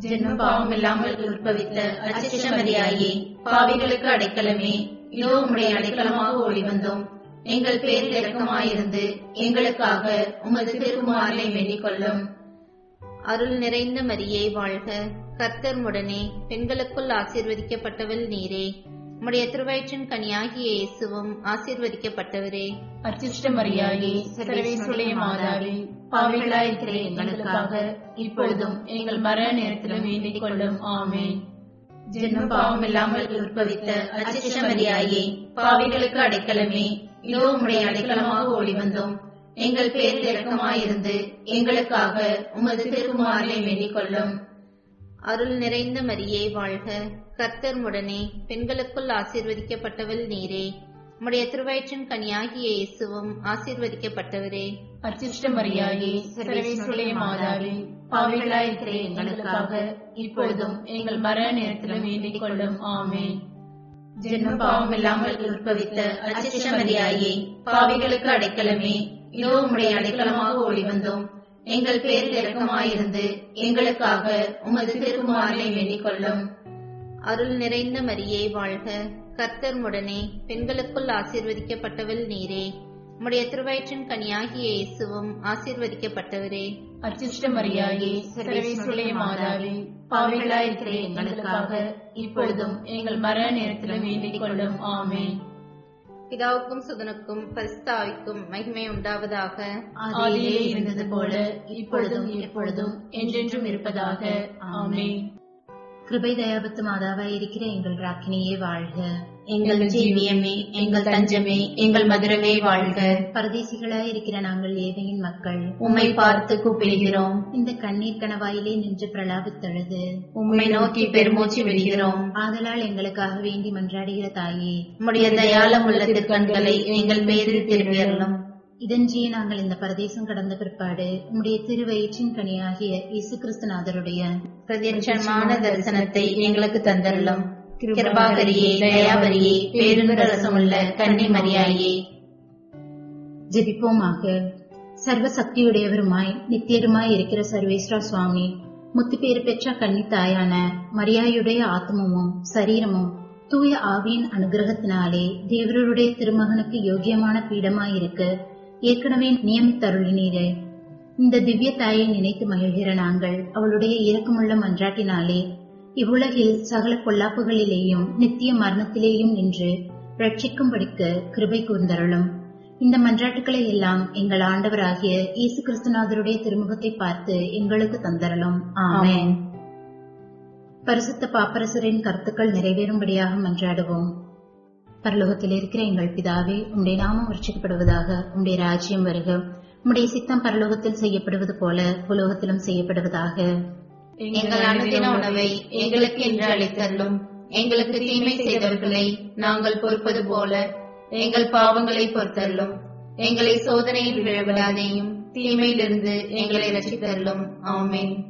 ஜென்ம பாவம் இல்லாமல் உற்பவித்த அச்சிஷ்டமதியாயே பாவிகளுக்கு அடைக்கலமே. இதோ உம்முடைய அடைக்கலமாக ஓடி வந்தோம் எங்கள் பேரில் இறக்கமாயிருந்து எங்களுக்காக உமது திருக்குமாரனை வேண்டிக் கொள்ளும். அருள் நிறைந்த மரியே வாழ்க. கர்த்தர் முடனே பெண்களுக்குள் ஆசீர்வதிக்கப்பட்டவள் நீரே. உம்முடைய திருவயிற்றின் கனியாகிய இயேசுவும் ஆசீர்வதிக்கப்பட்டவரே. அச்சிஷ்ட மரியாயே சர்வேசுடைய மாதாவே பாவிகளாயிருக்கிற எங்களுக்காக இப்பொழுதும் எங்கள் மரண நேரத்திலும் வேண்டிக் கொள்ளும். ஆமென். ஜென்ம பாவம் இல்லாமல் உற்பவித்த அச்சிஷ்ட மரியாயே பாவிகளுக்கு அடைக்கலமே. இதோ உம்முடைய அடைக்கலமாக ஓடி வந்தோம் எங்கள் பேரில் இரக்கமாயிருந்து எங்களுக்காக உமது திருக்குமாரனை வேண்டிக் கொள்ளும். அருள் நிறைந்த மரியே வாழ்க. கர்த்தர் முடனே பெண்களுக்குள் ஆசீர்வதிக்கப்பட்டவள் நீரே. உம்முடைய திருவயிற்றின் கனியாகிய இயேசுவும் ஆசீர்வதிக்கப்பட்டவரே. அச்சிஷ்ட மரியாயே சர்வேசுடைய மாதாவே பாவிகளாயிருக்கிற எங்களுக்காக இப்பொழுதும் எங்கள் மரண நேரத்திலும் வேண்டிக் கொள்ளும் ஆமென். ஜென்ம பாவம் இல்லாமல் உற்பவித்த அச்சிஷ்ட மரியாயே பாவிகளுக்கு அடைக்கலமே. இதோ உம்முடைய அடைக்கலமாக ஓடி வந்தோம் எங்கள் பேரில் இரக்கமாயிருந்து எங்களுக்காக உமது திருக்குமாரனை வேண்டிக் கொள்ளும் அருள் நிறைந்த மரியே வாழ்க. கர்த்தர் முடனே பெண்களுக்குள் ஆசீர்வதிக்கப்பட்டவள் நீரே. உம்முடைய திருவயிற்றின் கனியாகிய இயேசுவும் ஆசீர்வதிக்கப்பட்டவரே. அச்சிஷ்ட மரியாயே சர்வேசுடைய மாதாவே பாவிகளாயிருக்கிற எங்களுக்காக இப்பொழுதும் எங்கள் மரண நேரத்திலும் வேண்டிக் கொள்ளும். ஆமென். பிதாவுக்கும் சுதனுக்கும் பரிஸ்தாவிக்கும் மகிமை உண்டாவதாக. ஆதியிலே இருந்தது போல இப்பொழுதும் எப்பொழுதும் என்றென்றும் இருப்பதாக. ஆமென். கிருபை தயாபத்து மாதாவாய் இருக்கிற எங்கள் ராக்கினியே வாழ்க. எங்கள் ஜீவியமே எங்கள் தஞ்சமே எங்கள் மதுரமே வாழ்க. பரதேசிகளாய் இருக்கிற நாங்கள் ஏழையின் மக்கள். உம்மை பார்த்து கூப்பிடுகிறோம். இந்த கண்ணீர் கணவாயிலே நின்று பிரலாபித்தழுது உம்மை நோக்கி பெருமூச்சு விடுகிறோம். ஆதலால் எங்களுக்காக வேண்டி மன்றாடுகிற தாயே உம்முடைய தயாளம் உள்ள திருக்கண்களை எங்கள் பேரில் திரும்பியறலும் இதன்றியே நாங்கள் இந்த பரதேசம் கடந்த பிற்பாடு உம்முடைய திருவயிற்றின் கனியாகிய இயேசு கிறிஸ்துநாதருடைய பிரத்யட்சமான தரிசனத்தை எங்களுக்கு தந்தருளும். கிருபாகரியே தயாபரியே பேருந்தரசமுள்ள கன்னி மரியாயே ஜெபிப்போமாக. சர்வ சக்தியுடையவருமாய் நித்தியருமாய் இருக்கிற சர்வேஸ்வரா சுவாமி முத்துப்பேறு பெற்ற கன்னி தாயான மரியாயுடைய ஆத்மமும் சரீரமும் தூய ஆவியின் அனுகிரகத்தினாலே தேவருடைய திருமகனுக்கு யோகியமான பீடமாயிருக்க ஏற்கனவே நியமித்தருளினீரே. இந்த திவ்ய தாயை நினைத்து மகிழ்கிற நாங்கள் அவளுடைய இரக்கமுள்ள மன்றாட்டினாலே இவ்வுலகில் சகல பொல்லாப்புகளிலேயும் நித்திய மரணத்திலேயும் நின்று ரட்சிக்கும்படிக்கு கிருபை கூர்ந்தருளும். இந்த மன்றாட்டுக்களை எல்லாம் எங்கள் ஆண்டவராகிய இயேசு கிறிஸ்துநாதருடைய திருமுகத்தை பார்த்து எங்களுக்கு தந்தரலும் ஆமேன். பரிசுத்த பாப்பரசரின் கருத்துக்கள் நிறைவேறும்படியாக மன்றாடுவோம். பரலோகத்தில் இருக்கிற எங்கள் பிதாவே உம்முடைய நாமம் ரட்சிக்கப்படுவதாக உம்முடைய ராஜ்யம் வருக. உம்முடைய சித்தம் பரலோகத்தில் செய்யப்படுவது போல உலோகத்திலும் செய்யப்படுவதாக. எங்கள் அனுதின உணவை எங்களுக்கு என்று அளித்தருளும். எங்களுக்கு தீமை செய்தவர்களை நாங்கள் பொறுப்பது போல எங்கள் பாவங்களை பொறுத்தருளும். எங்களை சோதனையில் விழவிடாதேயும் தீமையிலிருந்து எங்களை ரசித்தருளும் ஆமென்.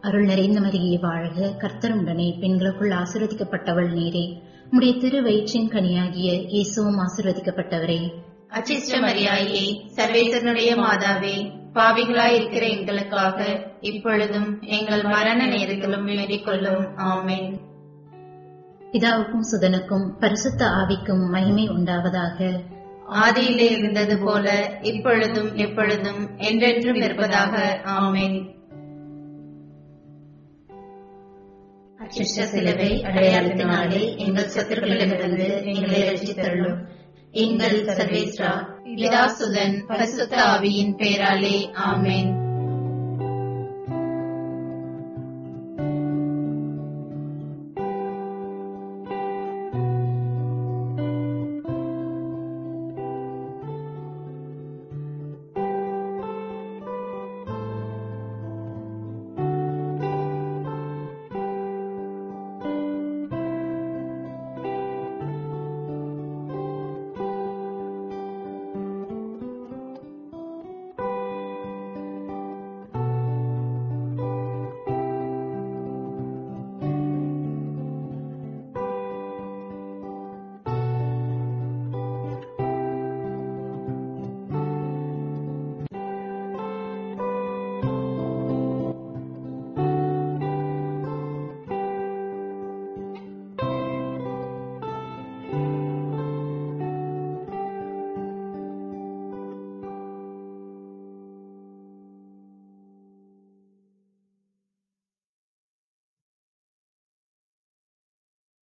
அருள் நிறைந்த மரியே வாழ்க. கர்த்தருடனே பெண்களுக்குள் ஆசீர்வதிக்கப்பட்டவள் நீரே. உம்முடைய திரு வயிற்றின் கனியாகிய இயேசுவும் ஆசீர்வதிக்கப்பட்டவரே. அச்சிஷ்ட மரியாயே சர்வேசனுடைய மாதாவே பாவிகளாய் இருக்கிற எங்களுக்காக இப்பொழுதும் எங்கள் மரண நேரத்திலும் வேண்டிக் கொள்ளும் ஆமென். பிதாவுக்கும் சுதனுக்கும் பரிசுத்த ஆவிக்கும் மகிமை உண்டாவதாக. ஆதியிலே இருந்தது போல இப்பொழுதும் எப்பொழுதும் என்றென்றும் இருப்பதாக. ஆமென். சிஷ்ட சிலுவை அடையாளத்தினாலே எங்கள் சத்துருக்களிடமிருந்து எங்களை ரசித்தள்ளும் எங்கள் சர்வேஸ்ரா பிதாசுதன் பரிசுத்த ஆவியின் பேராலே ஆமேன்.